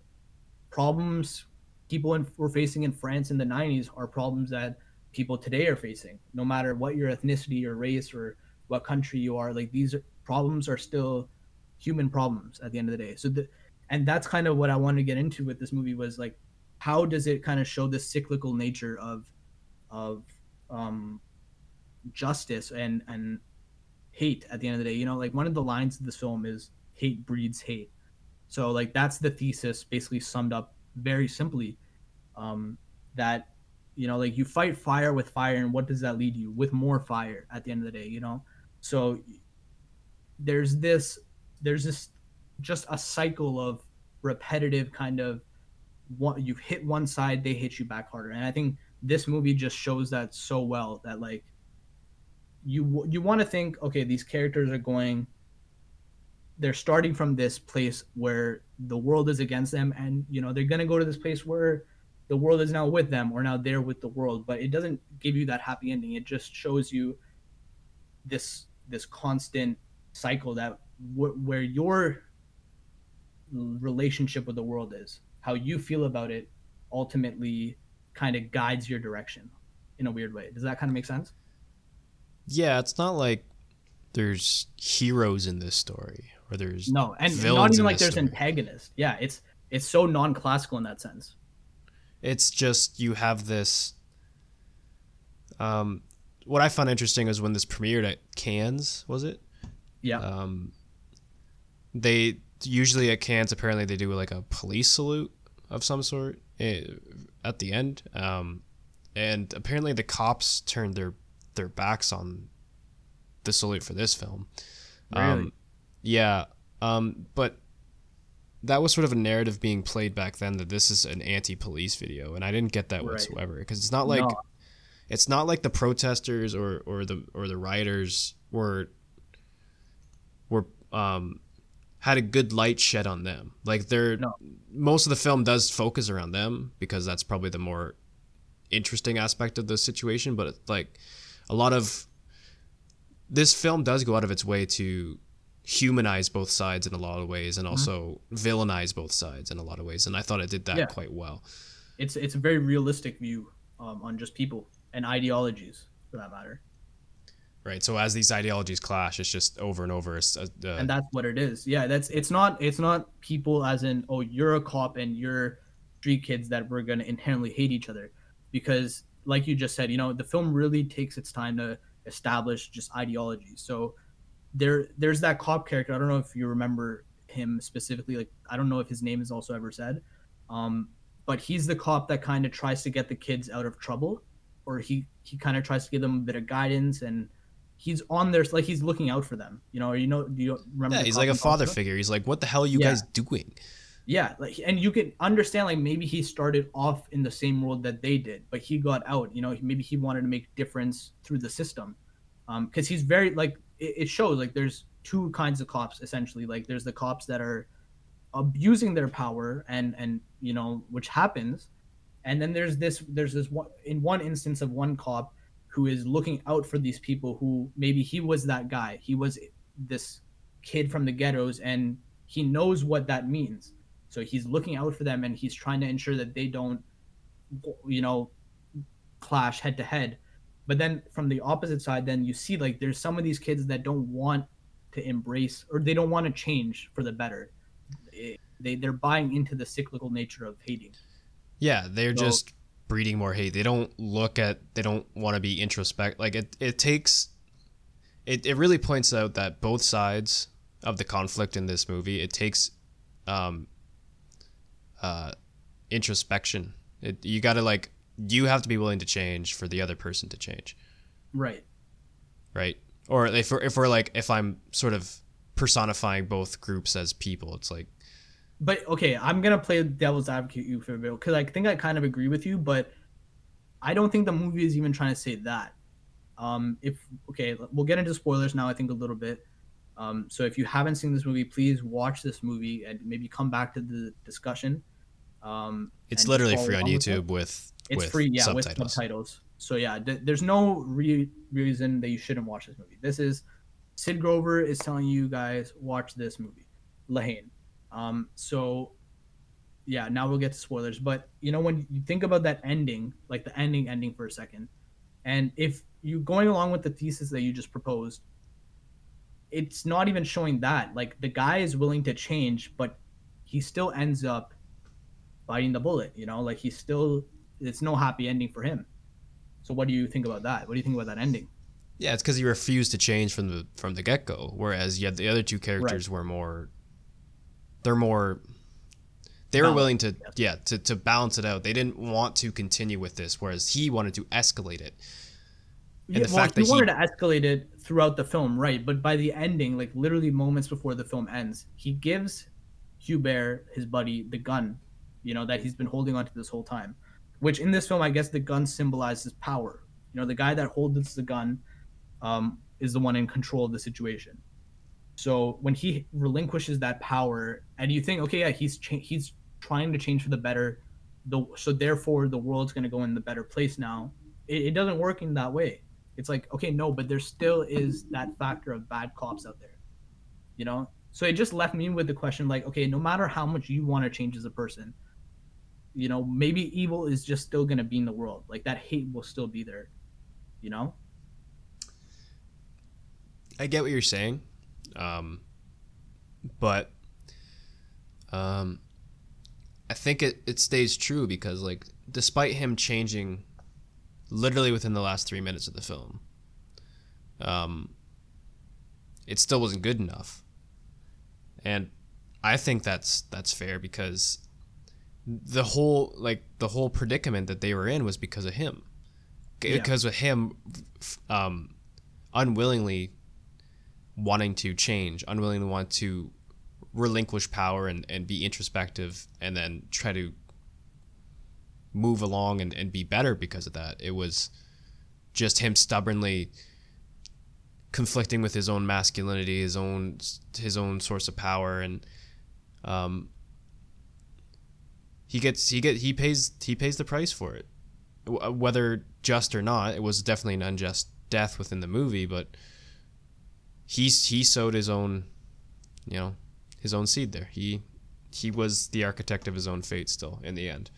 problems people in, were facing in france in the 90s are problems that people today are facing no matter what your ethnicity or race or what country you are like these problems are still human problems at the end of the day. So the, and that's kind of what i wanted to get into with this movie was like how does it kind of show the cyclical nature of of um, justice and and hate at the end of the day? You know like one of the lines of this film is hate breeds hate. So like that's the thesis basically summed up very simply um, that you know like you fight fire with fire and what does that lead you? With more fire at the end of the day you know so there's this there's this just a cycle of repetitive kind of you hit one side, they hit you back harder. And I think this movie just shows that so well that like you you want to think okay these characters are going they're starting from this place where the world is against them and you know they're going to go to this place where the world is now with them or now they're with the world but it doesn't give you that happy ending it just shows you this this constant cycle that w- where your relationship with the world is how you feel about it ultimately kind of guides your direction in a weird way. Does that kind of make sense? Yeah, it's not like there's heroes in this story or there's no, and not even like there's story. antagonists. Yeah, it's it's so non-classical in that sense. It's just you have this. Um, what I found interesting is when this premiered at Cannes, was it? Yeah. Um, they usually at Cannes, apparently they do like a police salute of some sort eh, at the end. Um, and apparently the cops turned their their backs on the salute for this film. Really? Um, yeah. Um, but that was sort of a narrative being played back then that this is an anti-police video, and I didn't get that Right. whatsoever because it's not like No. It's not like the protesters or or the or the rioters were were um had a good light shed on them. Like they're No. most of the film does focus around them because that's probably the more interesting aspect of the situation, but like a lot of this film does go out of its way to humanize both sides in a lot of ways and also villainize both sides in a lot of ways and I thought it did that Yeah. quite well. It's it's a very realistic view um, on just people and ideologies for that matter. Right. So as these ideologies clash, it's just over and over. Uh, and that's what it is yeah that's it's not it's not people as in oh you're a cop and you're street kids that we're going to inherently hate each other because like you just said you know the film really takes its time to establish just ideology so there there's that cop character i don't know if you remember him specifically like i don't know if his name is also ever said um but he's the cop that kind of tries to get the kids out of trouble or he he kind of tries to give them a bit of guidance and he's on their like he's looking out for them you know or you know do you remember yeah, he's like a father Tulsa? figure. He's like, what the hell are you Yeah. guys doing? yeah like and you can understand like maybe he started off in the same world that they did but he got out you know maybe he wanted to make difference through the system um because he's very like it, it shows like there's two kinds of cops essentially like there's the cops that are abusing their power and and you know which happens and then there's this there's this one in one instance of one cop who is looking out for these people who maybe he was that guy. He was this kid from the ghettos and he knows what that means. So he's looking out for them and he's trying to ensure that they don't you know clash head to head. But then from the opposite side then you see like there's some of these kids that don't want to embrace or they don't want to change for the better. They they're buying into the cyclical nature of hating Yeah, they're So- just breeding more hate. They don't look at. They don't want to be introspect. Like it. It takes. It, it really points out that both sides of the conflict in this movie it takes, um, uh, introspection. It, you got to like you have to be willing to change for the other person to change, right right? Or if we're, if we're like if I'm sort of personifying both groups as people, it's like but okay i'm gonna play devil's advocate you for a bit because i think i kind of agree with you but i don't think the movie is even trying to say that. Um if okay we'll get into spoilers now i think a little bit. Um so if you haven't seen this movie please watch this movie and maybe come back to the discussion. Um it's literally free on along with. YouTube with it's free yeah subtitles. with subtitles. so yeah th- there's no re- reason that you shouldn't watch this movie. This is sid grover is telling you guys watch this movie. La Haine um so yeah now we'll get to spoilers but you know when you think about that ending like the ending ending for a second and if you going along with the thesis that you just proposed it's not even showing that like the guy is willing to change but he still ends up biting the bullet you know like he's still it's no happy ending for him so what do you think about that what do you think about that ending Yeah, it's because he refused to change from the from the get go. Whereas yet the other two characters were more. They're more. They were willing to yeah to, to balance it out. They didn't want to continue with this, whereas he wanted to escalate it. And yeah, the well, fact he that he- wanted to escalate it throughout the film right but by the ending like literally moments before the film ends he gives hubert his buddy the gun you know that he's been holding onto this whole time which in this film i guess the gun symbolizes power you know the guy that holds the gun um, is the one in control of the situation so when he relinquishes that power and you think okay yeah he's cha- he's trying to change for the better the so therefore the world's going to go in the better place now it, it doesn't work in that way. It's like okay no but there still is that factor of bad cops out there you know? So it just left me with the question like okay no matter how much you want to change as a person you know maybe evil is just still going to be in the world. Like that hate will still be there you know? I get what you're saying, um, but um, I think it, it stays true because like despite him changing literally within the last three minutes of the film, um, it still wasn't good enough, and I think that's that's fair because the whole like the whole predicament that they were in was because of him. Yeah. Because of him um unwillingly wanting to change, unwilling to want to relinquish power and, and be introspective and then try to move along and, and be better because of that. It was just him stubbornly conflicting with his own masculinity, his own his own source of power, and um, he gets he get he pays he pays the price for it, whether just or not. It was definitely an unjust death within the movie, but he's he sowed his own, you know, his own seed there. He he was the architect of his own fate still in the end.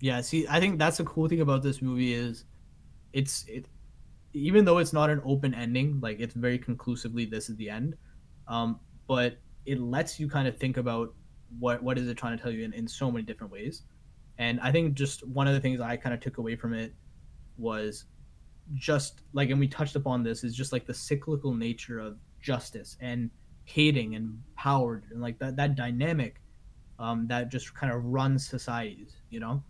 Yeah, see, I think that's the cool thing about this movie is it's it even though it's not an open ending, like it's very conclusively this is the end. Um, but it lets you kind of think about what what is it trying to tell you in, in so many different ways. And I think just one of the things I kind of took away from it was just like and we touched upon this is just like the cyclical nature of justice and hating and power and like that that dynamic um, that just kind of runs societies, you know.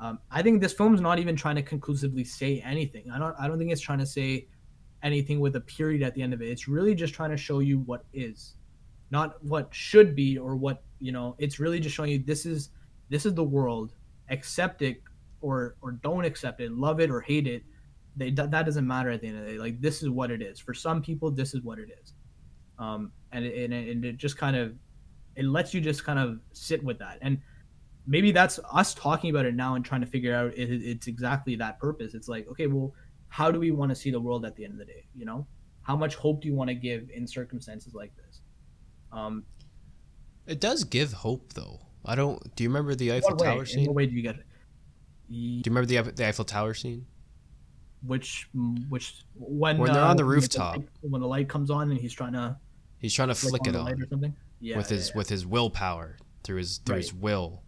Um, I think this film's not even trying to conclusively say anything. I don't. I don't think it's trying to say anything with a period at the end of it. It's really just trying to show you what is, not what should be or what you know. It's really just showing you this is this is the world. Accept it or or don't accept it. Love it or hate it. They, that, that doesn't matter at the end of the day. Like this is what it is. For some people, this is what it is. Um, and it, and it, and it just kind of it lets you just kind of sit with that and maybe that's us talking about it now and trying to figure out it, it's exactly that purpose it's like okay well how do we want to see the world at the end of the day you know how much hope do you want to give in circumstances like this um It does give hope though. I don't. Do you remember the Eiffel what way, Tower in scene? what way do you get it Do you remember the the Eiffel Tower scene? Which which when When they're on the when rooftop. light- when the light comes on and he's trying to He's trying to flick flick on it the on or something yeah with yeah, his yeah. with his willpower through his through his will,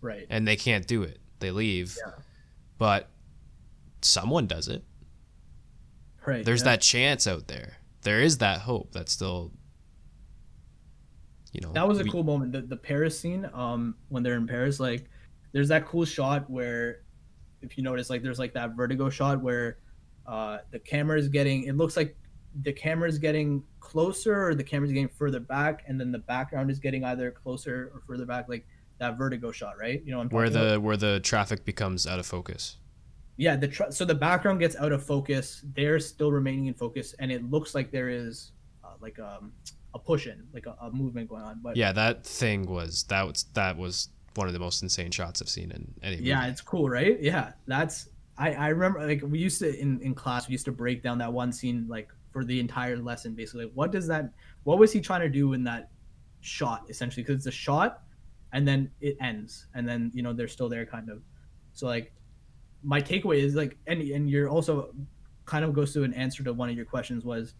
right and they can't do it. They leave, but someone does it. right There's that chance out there. There is that hope that still, you know. that was a we- cool moment the, the paris scene um when they're in paris like there's that cool shot where if you notice like there's like that vertigo shot where uh the camera is getting it looks like the camera is getting closer or the camera's getting further back and then the background is getting either closer or further back like that vertigo shot right you know I'm where talking about? the where the traffic becomes out of focus. yeah the tr- so the background gets out of focus they're still remaining in focus and it looks like there is uh, like um a push in like a, a movement going on but Yeah, that thing was that was that was one of the most insane shots I've seen in any movie. Yeah, it's cool, right? Yeah, that's I I remember like we used to in in class we used to break down that one scene like for the entire lesson basically. What does that? What was he trying to do in that shot essentially? Because it's a shot, and then it ends, and then you know they're still there kind of. So like, my takeaway is like, and and you're also kind of goes to an answer to one of your questions was,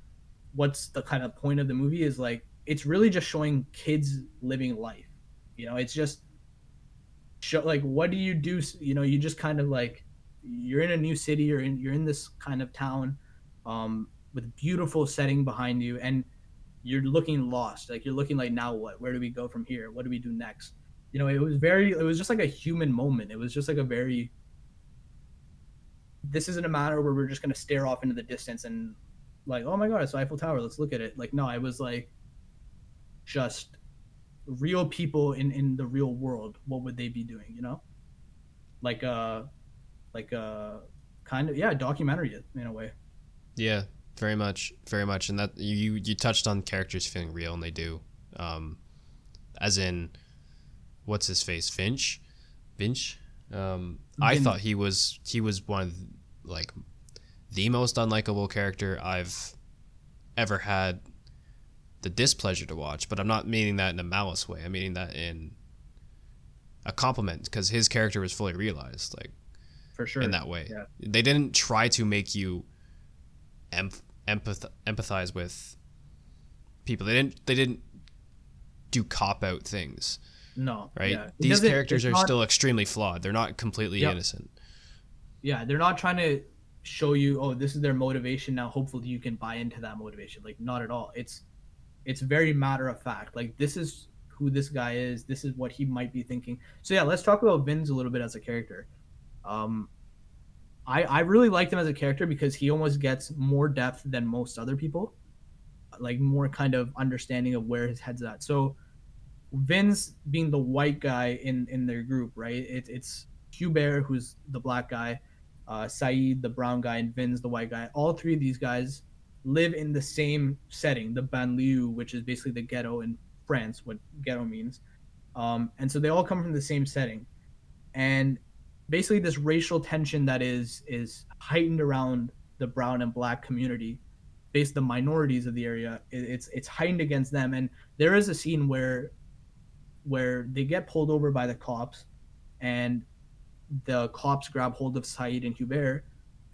what's the kind of point of the movie is like it's really just showing kids living life. You know, it's just show like what do you do you know you just kind of like you're in a new city or in you're in this kind of town um with beautiful setting behind you and you're looking lost like you're looking like now what? Where do we go from here? What do we do next? You know it was very it was just like a human moment. It was just like a very this isn't a matter where we're just going to stare off into the distance and like oh my god it's eiffel tower let's look at it. Like no i was like just real people in in the real world what would they be doing you know like a like a kind of yeah documentary in a way Yeah, very much, very much, and that you you touched on characters feeling real, and they do. Um, as in, what's his face, Finch, Finch. Um, I Vin- thought he was he was one of like the most unlikable character I've ever had the displeasure to watch. But I'm not meaning that in a malice way. I'm meaning that in a compliment because his character was fully realized. Like for sure in that way. yeah. They didn't try to make you empath- empath- empathize with people. They didn't. They didn't do cop out things, no right? yeah. These characters are not- still extremely flawed. They're not completely Yep. innocent. yeah they're not trying to show you oh this is their motivation now hopefully you can buy into that motivation like not at all it's it's very matter of fact. Like this is who this guy is. This is what he might be thinking. So yeah let's talk about vince a little bit as a character. Um i i really liked him as a character because he almost gets more depth than most other people. Like more kind of understanding of where his head's at. So vince being the white guy in in their group right? It, it's hubert who's the black guy uh, Saeed, the brown guy, and Vince, the white guy. All three of these guys live in the same setting, the banlieue, which is basically the ghetto in France, what ghetto means. Um, and so they all come from the same setting, and basically this racial tension that is is heightened around the brown and black community, based the minorities of the area. It's it's heightened against them, and there is a scene where where they get pulled over by the cops, and the cops grab hold of Saeed and Hubert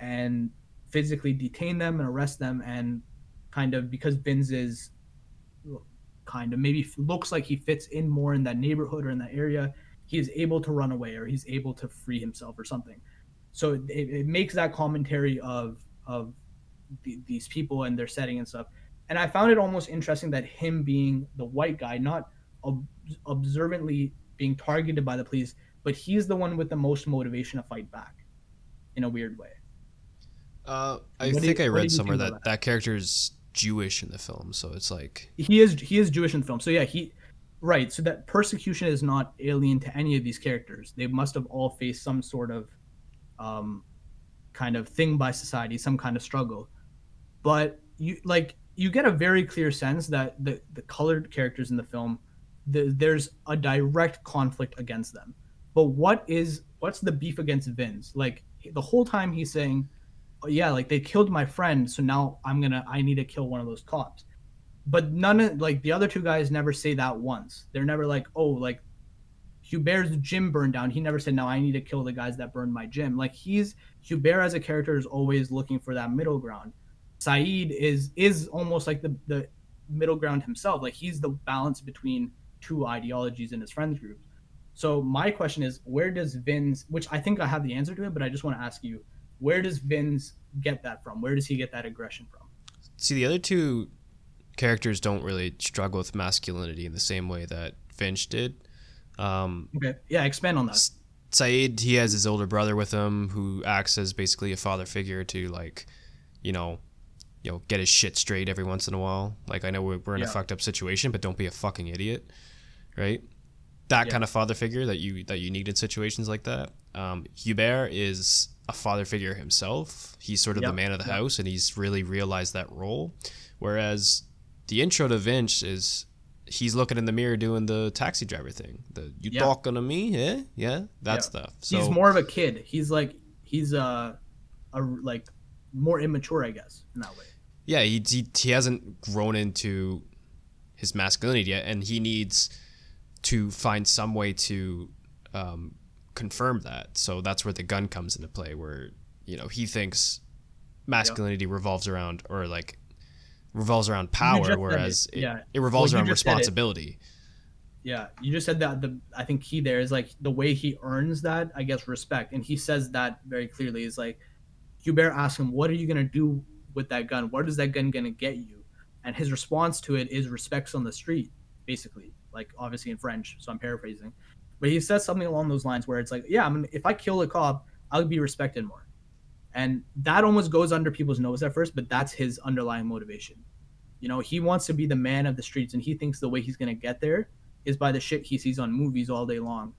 and physically detain them and arrest them and kind of because Vince is kind of maybe looks like he fits in more in that neighborhood or in that area, he is able to run away or he's able to free himself or something. So it, it makes that commentary of of the, these people and their setting and stuff. And I found it almost interesting that him being the white guy, not ob- observantly being targeted by the police, but he's the one with the most motivation to fight back in a weird way. Uh, I what think you, I read somewhere that, that that character is Jewish in the film, so it's like he is he is Jewish in the film. So yeah, he right. So that persecution is not alien to any of these characters. They must have all faced some sort of um, kind of thing by society, some kind of struggle. But you like you get a very clear sense that the the colored characters in the film, the, there's a direct conflict against them but what is what's the beef against Vince? Like the whole time he's saying, "Yeah, like they killed my friend, so now I'm gonna I need to kill one of those cops." But none of like the other two guys never say that once. They're never like, "Oh, like Hubert's gym burned down." He never said, "Now I need to kill the guys that burned my gym." Like he's Hubert as a character is always looking for that middle ground. Saeed is is almost like the the middle ground himself. Like he's the balance between two ideologies in his friends group. So my question is, where does Vince, which I think I have the answer to it, but I just want to ask you, where does Vince get that from? Where does he get that aggression from? See, the other two characters don't really struggle with masculinity in the same way that Finch did. Um, okay, yeah, expand on that. Saeed, he has his older brother with him who acts as basically a father figure to like, you know, you know, get his shit straight every once in a while. Like I know we're, we're in yeah. a fucked up situation, but don't be a fucking idiot, right? that yeah. kind of father figure that you that you need in situations like that. Um, Hubert is a father figure himself. He's sort of yep. the man of the yep. house, and he's really realized that role. Whereas the intro to Vince is he's looking in the mirror doing the taxi driver thing. The you yep. talking to me? Yeah, yeah, that stuff. So, he's more of a kid. He's like he's uh, a like more immature, I guess, in that way. Yeah, he, he he hasn't grown into his masculinity yet, and he needs to find some way to um, confirm that. So that's where the gun comes into play, where you know he thinks masculinity yep. revolves around or like revolves around power, whereas it, yeah. it, revolves well, around responsibility. Yeah, you just said that the I think key there is like the way he earns that, I guess, respect, and he says that very clearly. Is like Hubert asks him, "What are you gonna do with that gun? What is that gun gonna get you?" And his response to it is respects on the street, basically like obviously in French, so I'm paraphrasing. But he says something along those lines where it's like, yeah, I mean, if I kill a cop, I'll be respected more. And that almost goes under people's nose at first, but that's his underlying motivation. You know, he wants to be the man of the streets, and he thinks the way he's going to get there is by the shit he sees on movies all day long.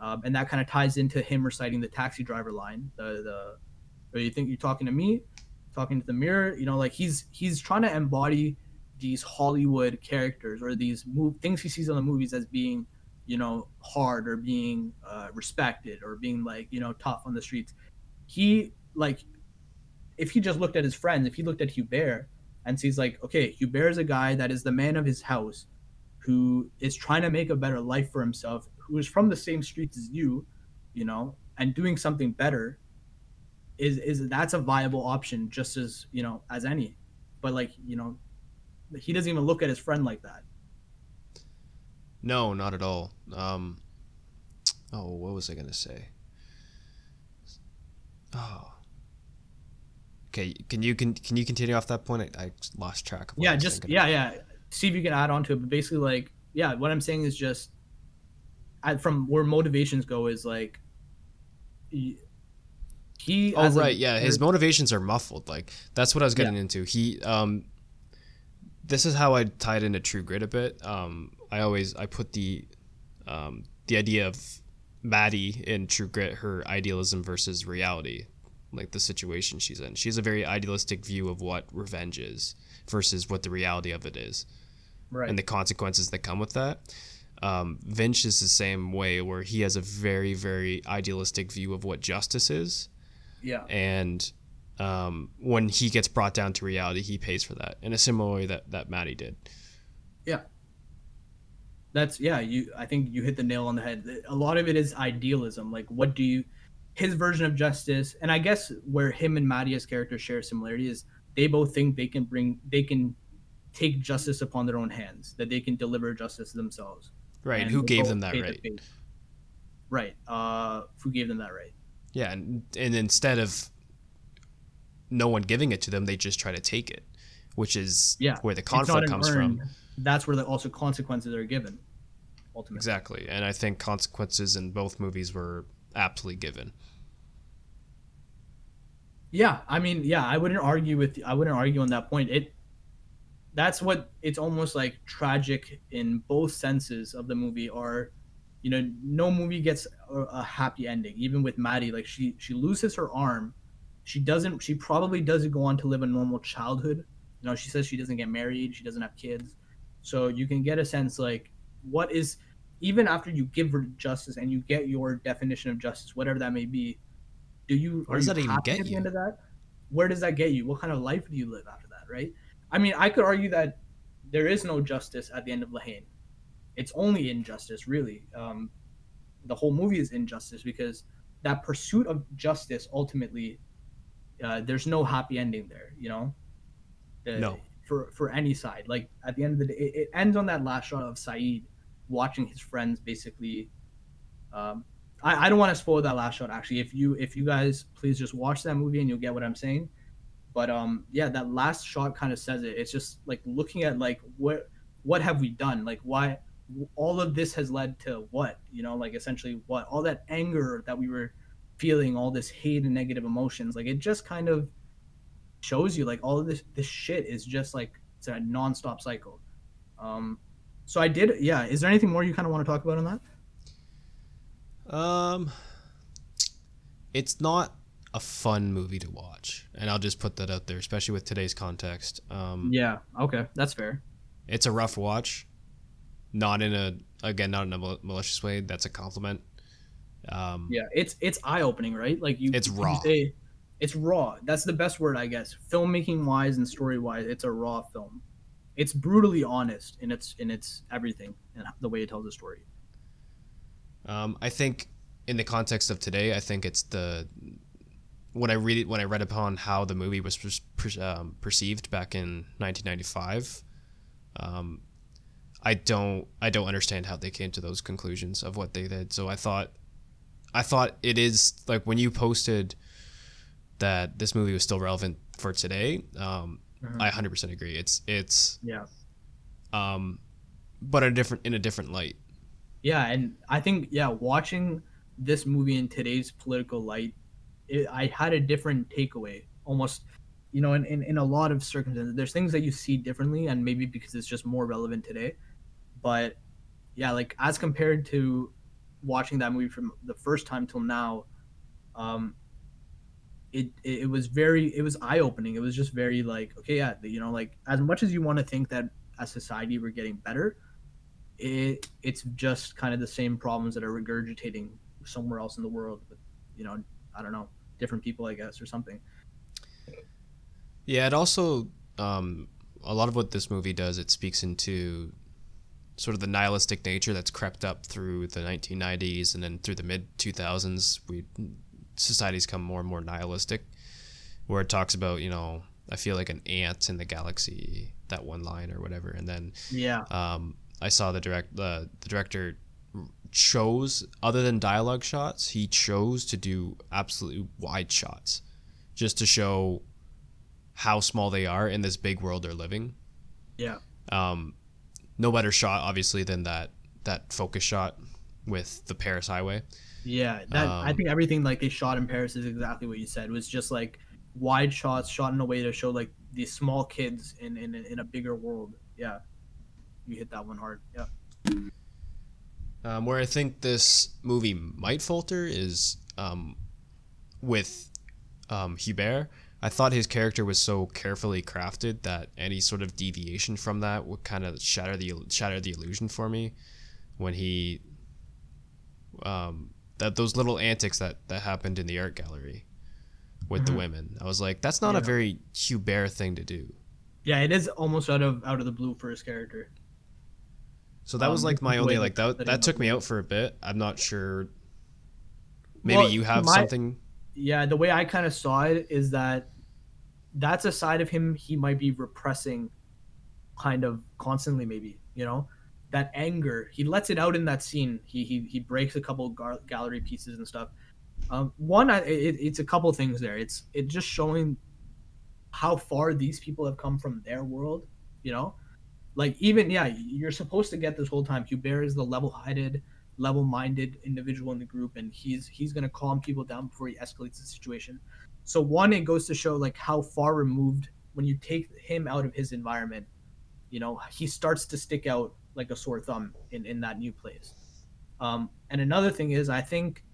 Um, and that kind of ties into him reciting the taxi driver line. The the, or you think you're talking to me, talking to the mirror. You know, like he's he's trying to embody these Hollywood characters or these move things he sees on the movies as being, you know, hard or being uh, respected or being like you know tough on the streets. He like, if he just looked at his friends, if he looked at Hubert and sees like, okay, Hubert is a guy that is the man of his house, who is trying to make a better life for himself, who is from the same streets as you, you know, and doing something better. Is is that's a viable option just as you know as any, but like you know he doesn't even look at his friend like that. No, not at all. Um, oh, what was I gonna say? Oh, Okay, can you can can you continue off that point? I, I lost track. of what I yeah just yeah yeah see if you can add on to it but basically like yeah what i'm saying is just I, from where motivations go is like he, he Oh as a- right, yeah. His motivations are muffled. Like that's what I was getting into. He um this is how I tied into True Grit a bit. Um I always I put the um the idea of Maddie in True Grit, her idealism versus reality, like the situation she's in. She has a very idealistic view of what revenge is versus what the reality of it is right and the consequences that come with that. Um, Vinz is the same way, where he has a very, very idealistic view of what justice is, yeah and um, when he gets brought down to reality, he pays for that in a similar way that that Maddie did. That's yeah you i think you hit the nail on the head a lot of it is idealism like what do you his version of justice and i guess where him and Maddie's characters share similarity is they both think they can bring they can take justice upon their own hands that they can deliver justice themselves Right? And Who gave them that pay the right? right uh who gave them that right Yeah, and, and instead of no one giving it to them, they just try to take it, which is yeah where the conflict comes earned. from. That's where the also consequences are given ultimately Exactly, and I think consequences in both movies were aptly given. Yeah, I mean, yeah, I wouldn't argue with I wouldn't argue on that point. It that's what it's almost like tragic in both senses of the movie are you know, no movie gets a, a happy ending. Even with Maddie, like she she loses her arm. She doesn't she probably doesn't go on to live a normal childhood. You know, she says she doesn't get married, she doesn't have kids. So you can get a sense like what is even after you give justice and you get your definition of justice, whatever that may be, do you Where does you that even get at you? of that? Where does that get you? What kind of life do you live after that, right? I mean, I could argue that there is no justice at the end of La Haine. It's only injustice, really. Um, the whole movie is injustice because that pursuit of justice ultimately, uh, there's no happy ending there. You know, Uh, No. For for any side. Like at the end of the day, it, it ends on that last shot of Saeed watching his friends basically. Um, I, I don't want to spoil that last shot. Actually, if you if you guys please just watch that movie and you'll get what I'm saying. But um, yeah, that last shot kind of says it. It's just like looking at like what what have we done? Like why all of this has led to what? You know, like essentially what? All that anger that we were feeling, all this hate and negative emotions. Like it just kind of shows you like all of this this shit is just like it's a nonstop cycle. Um, so I did. Yeah. Is there anything more you kind of want to talk about on that? Um, it's not a fun movie to watch, and I'll just put that out there, especially with today's context. Um, Yeah. Okay. That's fair. it's a rough watch, not in a again not in a malicious way. That's a compliment. Um, Yeah, it's it's eye opening, right? Like you, It's you raw. say- it's raw. That's the best word, I guess. Filmmaking wise and story wise, it's a raw film. It's brutally honest in its in its everything and the way it tells the story. Um, I think in the context of today, I think it's the when I read it when I read upon how the movie was per, um, perceived back in 1995. Um, I don't I don't understand how they came to those conclusions of what they did. So I thought I thought it is like when you posted that this movie was still relevant for today. Um, Mhm. I 100% agree. It's it's Yeah. um, but a different in a different light. Yeah, and I think yeah, watching this movie in today's political light, it, I had a different takeaway. Almost, you know, in, in in a lot of circumstances, there's things that you see differently, and maybe because it's just more relevant today. But yeah, like as compared to watching that movie from the first time till now, um, it it, was very it was eye opening. It was just very like okay, yeah, you know, like as much as you want to think that as society we're getting better it it's just kind of the same problems that are regurgitating somewhere else in the world with you know i don't know different people i guess or something Yeah, it also um, a lot of what this movie does. It speaks into sort of the nihilistic nature that's crept up through the 1990s and then through the mid 2000s. We society's come more and more nihilistic, where it talks about you know I feel like an ant in the galaxy, that one line or whatever, and then yeah um, I saw the direct uh, the director chose other than dialogue shots, he chose to do absolutely wide shots, just to show how small they are in this big world they're living. Yeah. Um, no better shot obviously than that that focus shot with the Paris Highway. Yeah, that I Um, think everything like they shot in Paris is exactly what you said. It was just like wide shots shot in a way to show like these small kids in in, in a bigger world. Yeah, you hit that one hard. Yeah. Um, where I think this movie might falter is um, with um, Hubert. I thought his character was so carefully crafted that any sort of deviation from that would kind of shatter the shatter the illusion for me. When he, um, that those little antics that that happened in the art gallery with the Mhm. women, I was like, that's not a Yeah. very Hubert thing to do. Yeah, it is almost out of out of the blue for his character. So that was Um, like my only like that- that that that took me out for a bit. I'm not sure. Maybe Well, you have my- something. Yeah, the way I kind of saw it is that that's a side of him he might be repressing kind of constantly maybe, you know? That anger, he lets it out in that scene. He he, he breaks a couple gar- gallery pieces and stuff. Um, one, I, it, it's a couple things there. It's it just showing how far these people have come from their world, you know? Like even yeah, you're supposed to get this whole time. Hubert is the level-headed, level-minded individual in the group, and he's he's gonna calm people down before he escalates the situation. So one, it goes to show like how far removed when you take him out of his environment, you know, he starts to stick out like a sore thumb in in that new place. Um, and another thing is, I think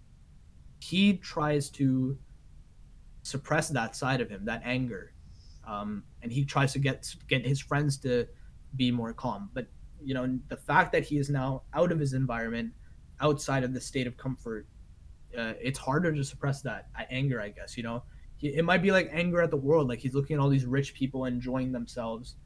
he tries to suppress that side of him, that anger, um, and he tries to get get his friends to be more calm. But you know, the fact that he is now out of his environment, outside of the state of comfort, uh, it's harder to suppress that anger. I guess you know, it might be like anger at the world. Like he's looking at all these rich people enjoying themselves,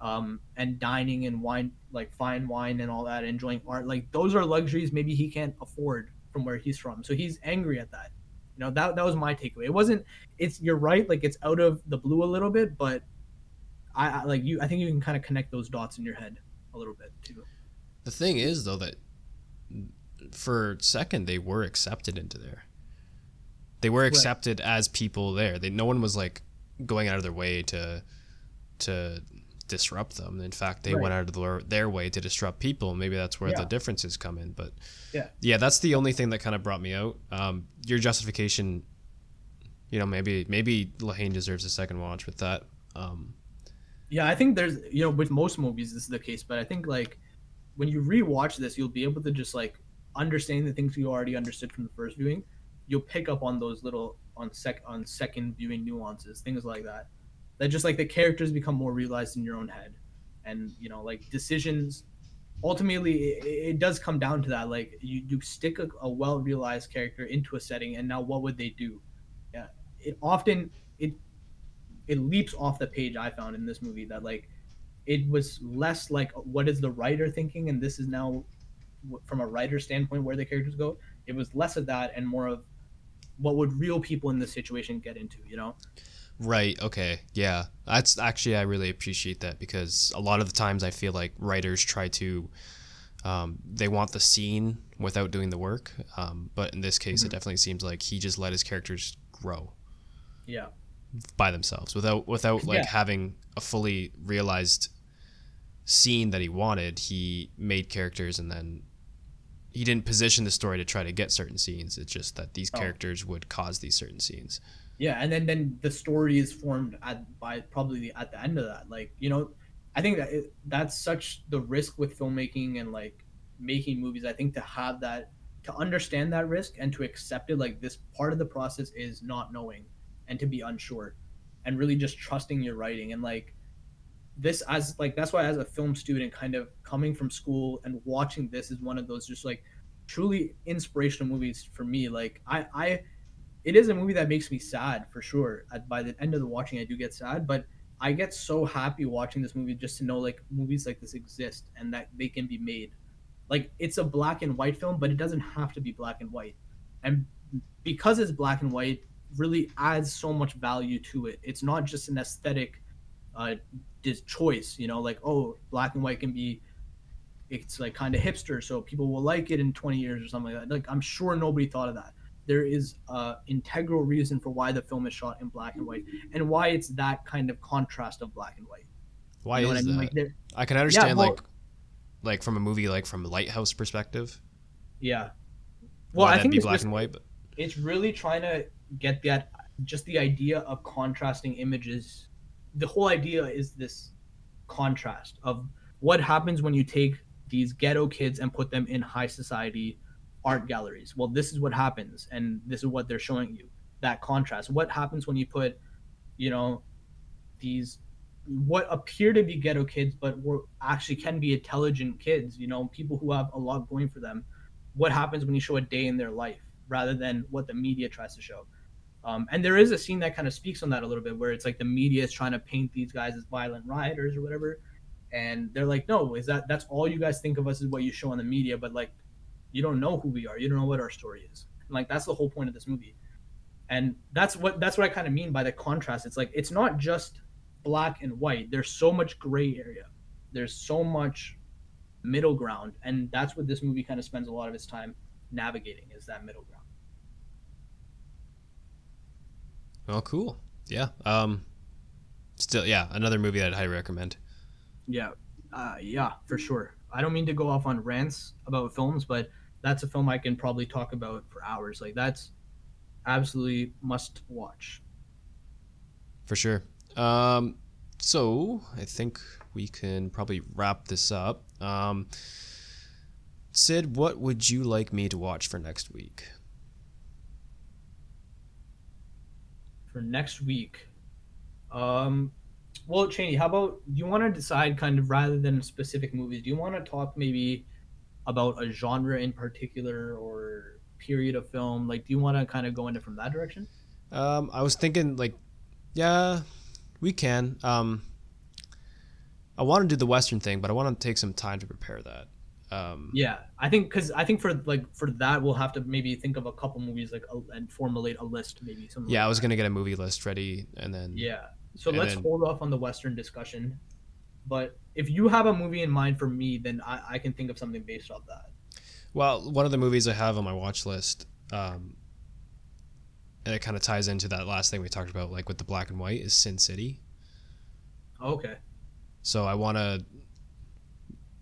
um, and dining and wine, like fine wine and all that, enjoying art. Like those are luxuries maybe he can't afford from where he's from. So he's angry at that. You know, that that was my takeaway. It wasn't. It's you're right. Like it's out of the blue a little bit, but I, I like you. I think you can kind of connect those dots in your head a little bit too. The thing is, though, that for second they were accepted into there. They were accepted as people there. They, no one was like going out of their way to to disrupt them. In fact, they Right. went out of their, their way to disrupt people. Maybe that's where Yeah. the differences come in. But Yeah. yeah, that's the only thing that kind of brought me out. Um, your justification, you know, maybe maybe La Haine deserves a second watch with that. Um, Yeah, I think there's you know with most movies this is the case, but I think like when you rewatch this, you'll be able to just like understand the things you already understood from the first viewing. You'll pick up on those little on sec on second viewing nuances, things like that. That just like the characters become more realized in your own head, and you know like decisions. Ultimately, it, it does come down to that. Like you, you stick a, a well realized character into a setting, and now what would they do? Yeah, it often it it leaps off the page I found in this movie that like it was less like what is the writer thinking and this is now from a writer standpoint where the characters go it was less of that and more of what would real people in this situation get into you know Right. Okay. Yeah. That's actually I really appreciate that because a lot of the times I feel like writers try to um, they want the scene without doing the work. Um, but in this case, it Mhm. definitely seems like he just let his characters grow yeah by themselves without without like Yeah. having a fully realized scene that he wanted. He made characters and then he didn't position the story to try to get certain scenes. It's just that these Oh. characters would cause these certain scenes. Yeah and then then the story is formed at by probably at the end of that like you know i think that it, that's such the risk with filmmaking and like making movies i think to have that to understand that risk and to accept it like this part of the process is not knowing and to be unsure and really just trusting your writing and like this as like that's why as a film student kind of coming from school and watching this is one of those just like truly inspirational movies for me like i i it is a movie that makes me sad for sure. By the end of the watching i do get sad but i get so happy watching this movie just to know like movies like this exist and that they can be made. Like it's a black and white film but it doesn't have to be black and white. And because it's black and white really adds so much value to it. It's not just an aesthetic uh choice you know like oh black and white can be it's like kind of hipster so people will like it in 20 years or something like that. Like i'm sure nobody thought of that there is a integral reason for why the film is shot in black and white and why it's that kind of contrast of black and white. Why You know is I mean? that? Like, I can understand well- like like from a movie like from a lighthouse perspective. yeah. Well, I think be it's black just- and white, but it's really trying to get that just the idea of contrasting images the whole idea is this contrast of what happens when you take these ghetto kids and put them in high society art galleries. Well this is what happens and this is what they're showing you that contrast. What happens when you put you know these what appear to be ghetto kids but were actually can be intelligent kids you know people who have a lot going for them. What happens when you show a day in their life rather than what the media tries to show. Um, and there is a scene that kind of speaks on that a little bit, where it's like the media is trying to paint these guys as violent rioters or whatever, and they're like, "No, is that that's all you guys think of us is what you show on the media, but like, you don't know who we are, you don't know what our story is." And like that's the whole point of this movie, and that's what that's what I kind of mean by the contrast. It's like it's not just black and white. There's so much gray area. There's so much middle ground, and that's what this movie kind of spends a lot of its time navigating is that middle ground. oh cool. Yeah. Um still yeah, another movie that I'd highly recommend. Yeah, uh, yeah, for sure. I don't mean to go off on rants about films, but that's a film I can probably talk about for hours. Like that's absolutely must watch. For sure. Um, so I think we can probably wrap this up. Um, Sid, what would you like me to watch for next week? for next week. Um, well, Cheney, how about you want to decide kind of rather than specific movies? Do you want to talk maybe about a genre in particular or period of film? Like, do you want to kind of go into from that direction? Um, I was thinking like, yeah, we can. Um, I want to do the Western thing, but I want to take some time to prepare that. Um, Yeah, I think because I think for like for that we'll have to maybe think of a couple movies like a, and formulate a list maybe something. yeah, I was that. gonna get a movie list ready, and then Yeah. So let's then- hold off on the Western discussion. But if you have a movie in mind for me, then I, I can think of something based off that. Well, one of the movies I have on my watch list, um, and it kind of ties into that last thing we talked about, like with the black and white, is Sin City. Okay. So I want to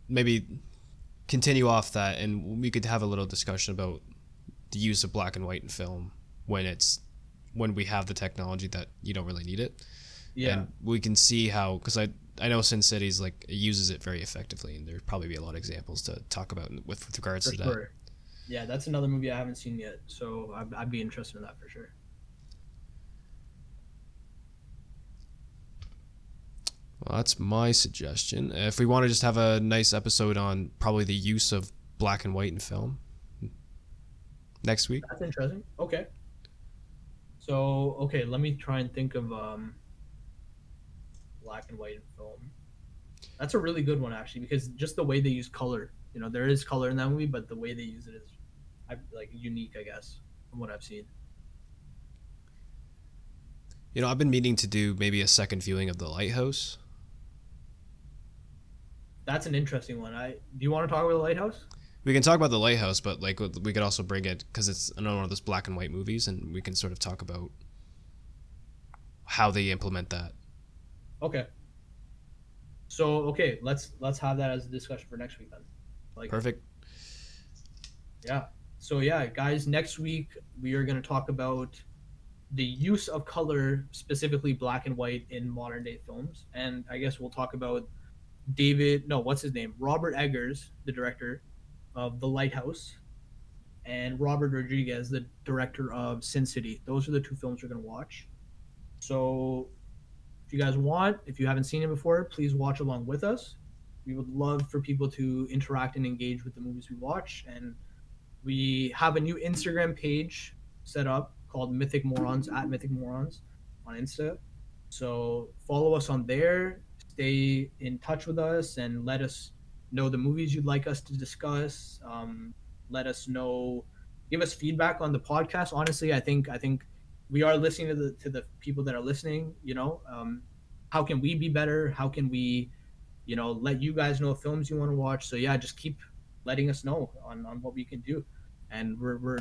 maybe continue off that, and we could have a little discussion about the use of black and white in film when it's when we have the technology that you don't really need it. Yeah. And we can see how because I I know Sin City's like uses it very effectively, and there'd probably be a lot of examples to talk about with, with regards for to that. Yeah, that's another movie I haven't seen yet, so I'd, I'd be interested in that for sure. Well, that's my suggestion. If we want to just have a nice episode on probably the use of black and white in film next week. That's interesting. Okay. So okay, let me try and think of um, black and white in film. That's a really good one actually, because just the way they use color. You know, there is color in that movie, but the way they use it is, like unique, I guess, from what I've seen. You know, I've been meaning to do maybe a second viewing of The Lighthouse. That's an interesting one. I do you want to talk about the lighthouse? We can talk about The Lighthouse, but like we could also bring it because it's another one of those black and white movies, and we can sort of talk about how they implement that. Okay. So okay, let's let's have that as a discussion for next week then. Like Perfect. Yeah. So yeah, guys, next week we are going to talk about the use of color, specifically black and white, in modern day films, and I guess we'll talk about David. No, what's his name? Robert Eggers, the director of The Lighthouse, and Robert Rodriguez, the director of Sin City. Those are the two films we're going to watch. So, you guys want, if you haven't seen it before, please watch along with us. We would love for people to interact and engage with the movies we watch, and we have a new Instagram page set up called Mythic Morons at Mythic Morons on Insta. So follow us on there. Stay in touch with us and let us know the movies you'd like us to discuss. Um, let us know, give us feedback on the podcast. Honestly, I think I think we are listening to the to the people that are listening. You know, um, how can we be better? How can we, you know, let you guys know films you want to watch? So yeah, just keep letting us know on, on what we can do and we're, we're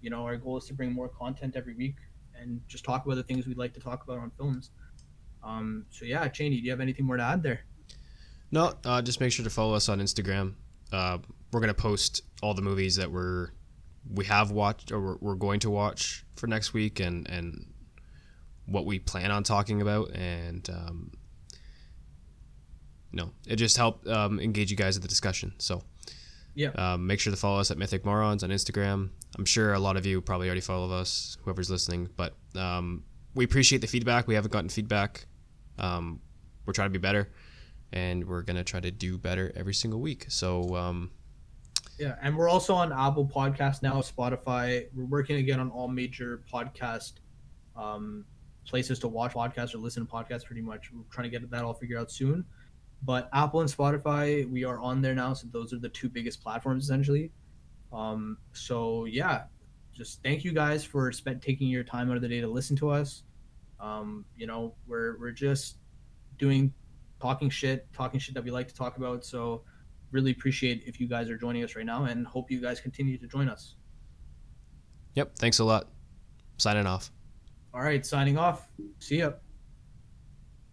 you know, our goal is to bring more content every week and just talk about the things we'd like to talk about on films. Um, so yeah, Cheney, do you have anything more to add there? No, uh, just make sure to follow us on Instagram. Uh, we're gonna post all the movies that we're we have watched or we're, we're going to watch for next week, and and what we plan on talking about, and um, no, it just helped um, engage you guys in the discussion. So Yeah. um, make sure to follow us at Mythic Morons on Instagram. I'm sure a lot of you probably already follow us, whoever's listening, but um, we appreciate the feedback. We haven't gotten feedback. Um, we're trying to be better, and we're gonna try to do better every single week. So um, Yeah, and we're also on Apple Podcast now, Spotify. We're working again on all major podcast um, places to watch podcasts or listen to podcasts. Pretty much, we're trying to get that all figured out soon. But Apple and Spotify, we are on there now, so those are the two biggest platforms essentially. Um, so yeah, just thank you guys for spent taking your time out of the day to listen to us. Um, you know, we're we're just doing talking shit, talking shit that we like to talk about. So really appreciate if you guys are joining us right now and hope you guys continue to join us. yep, thanks a lot. Signing off. All right, signing off. See ya.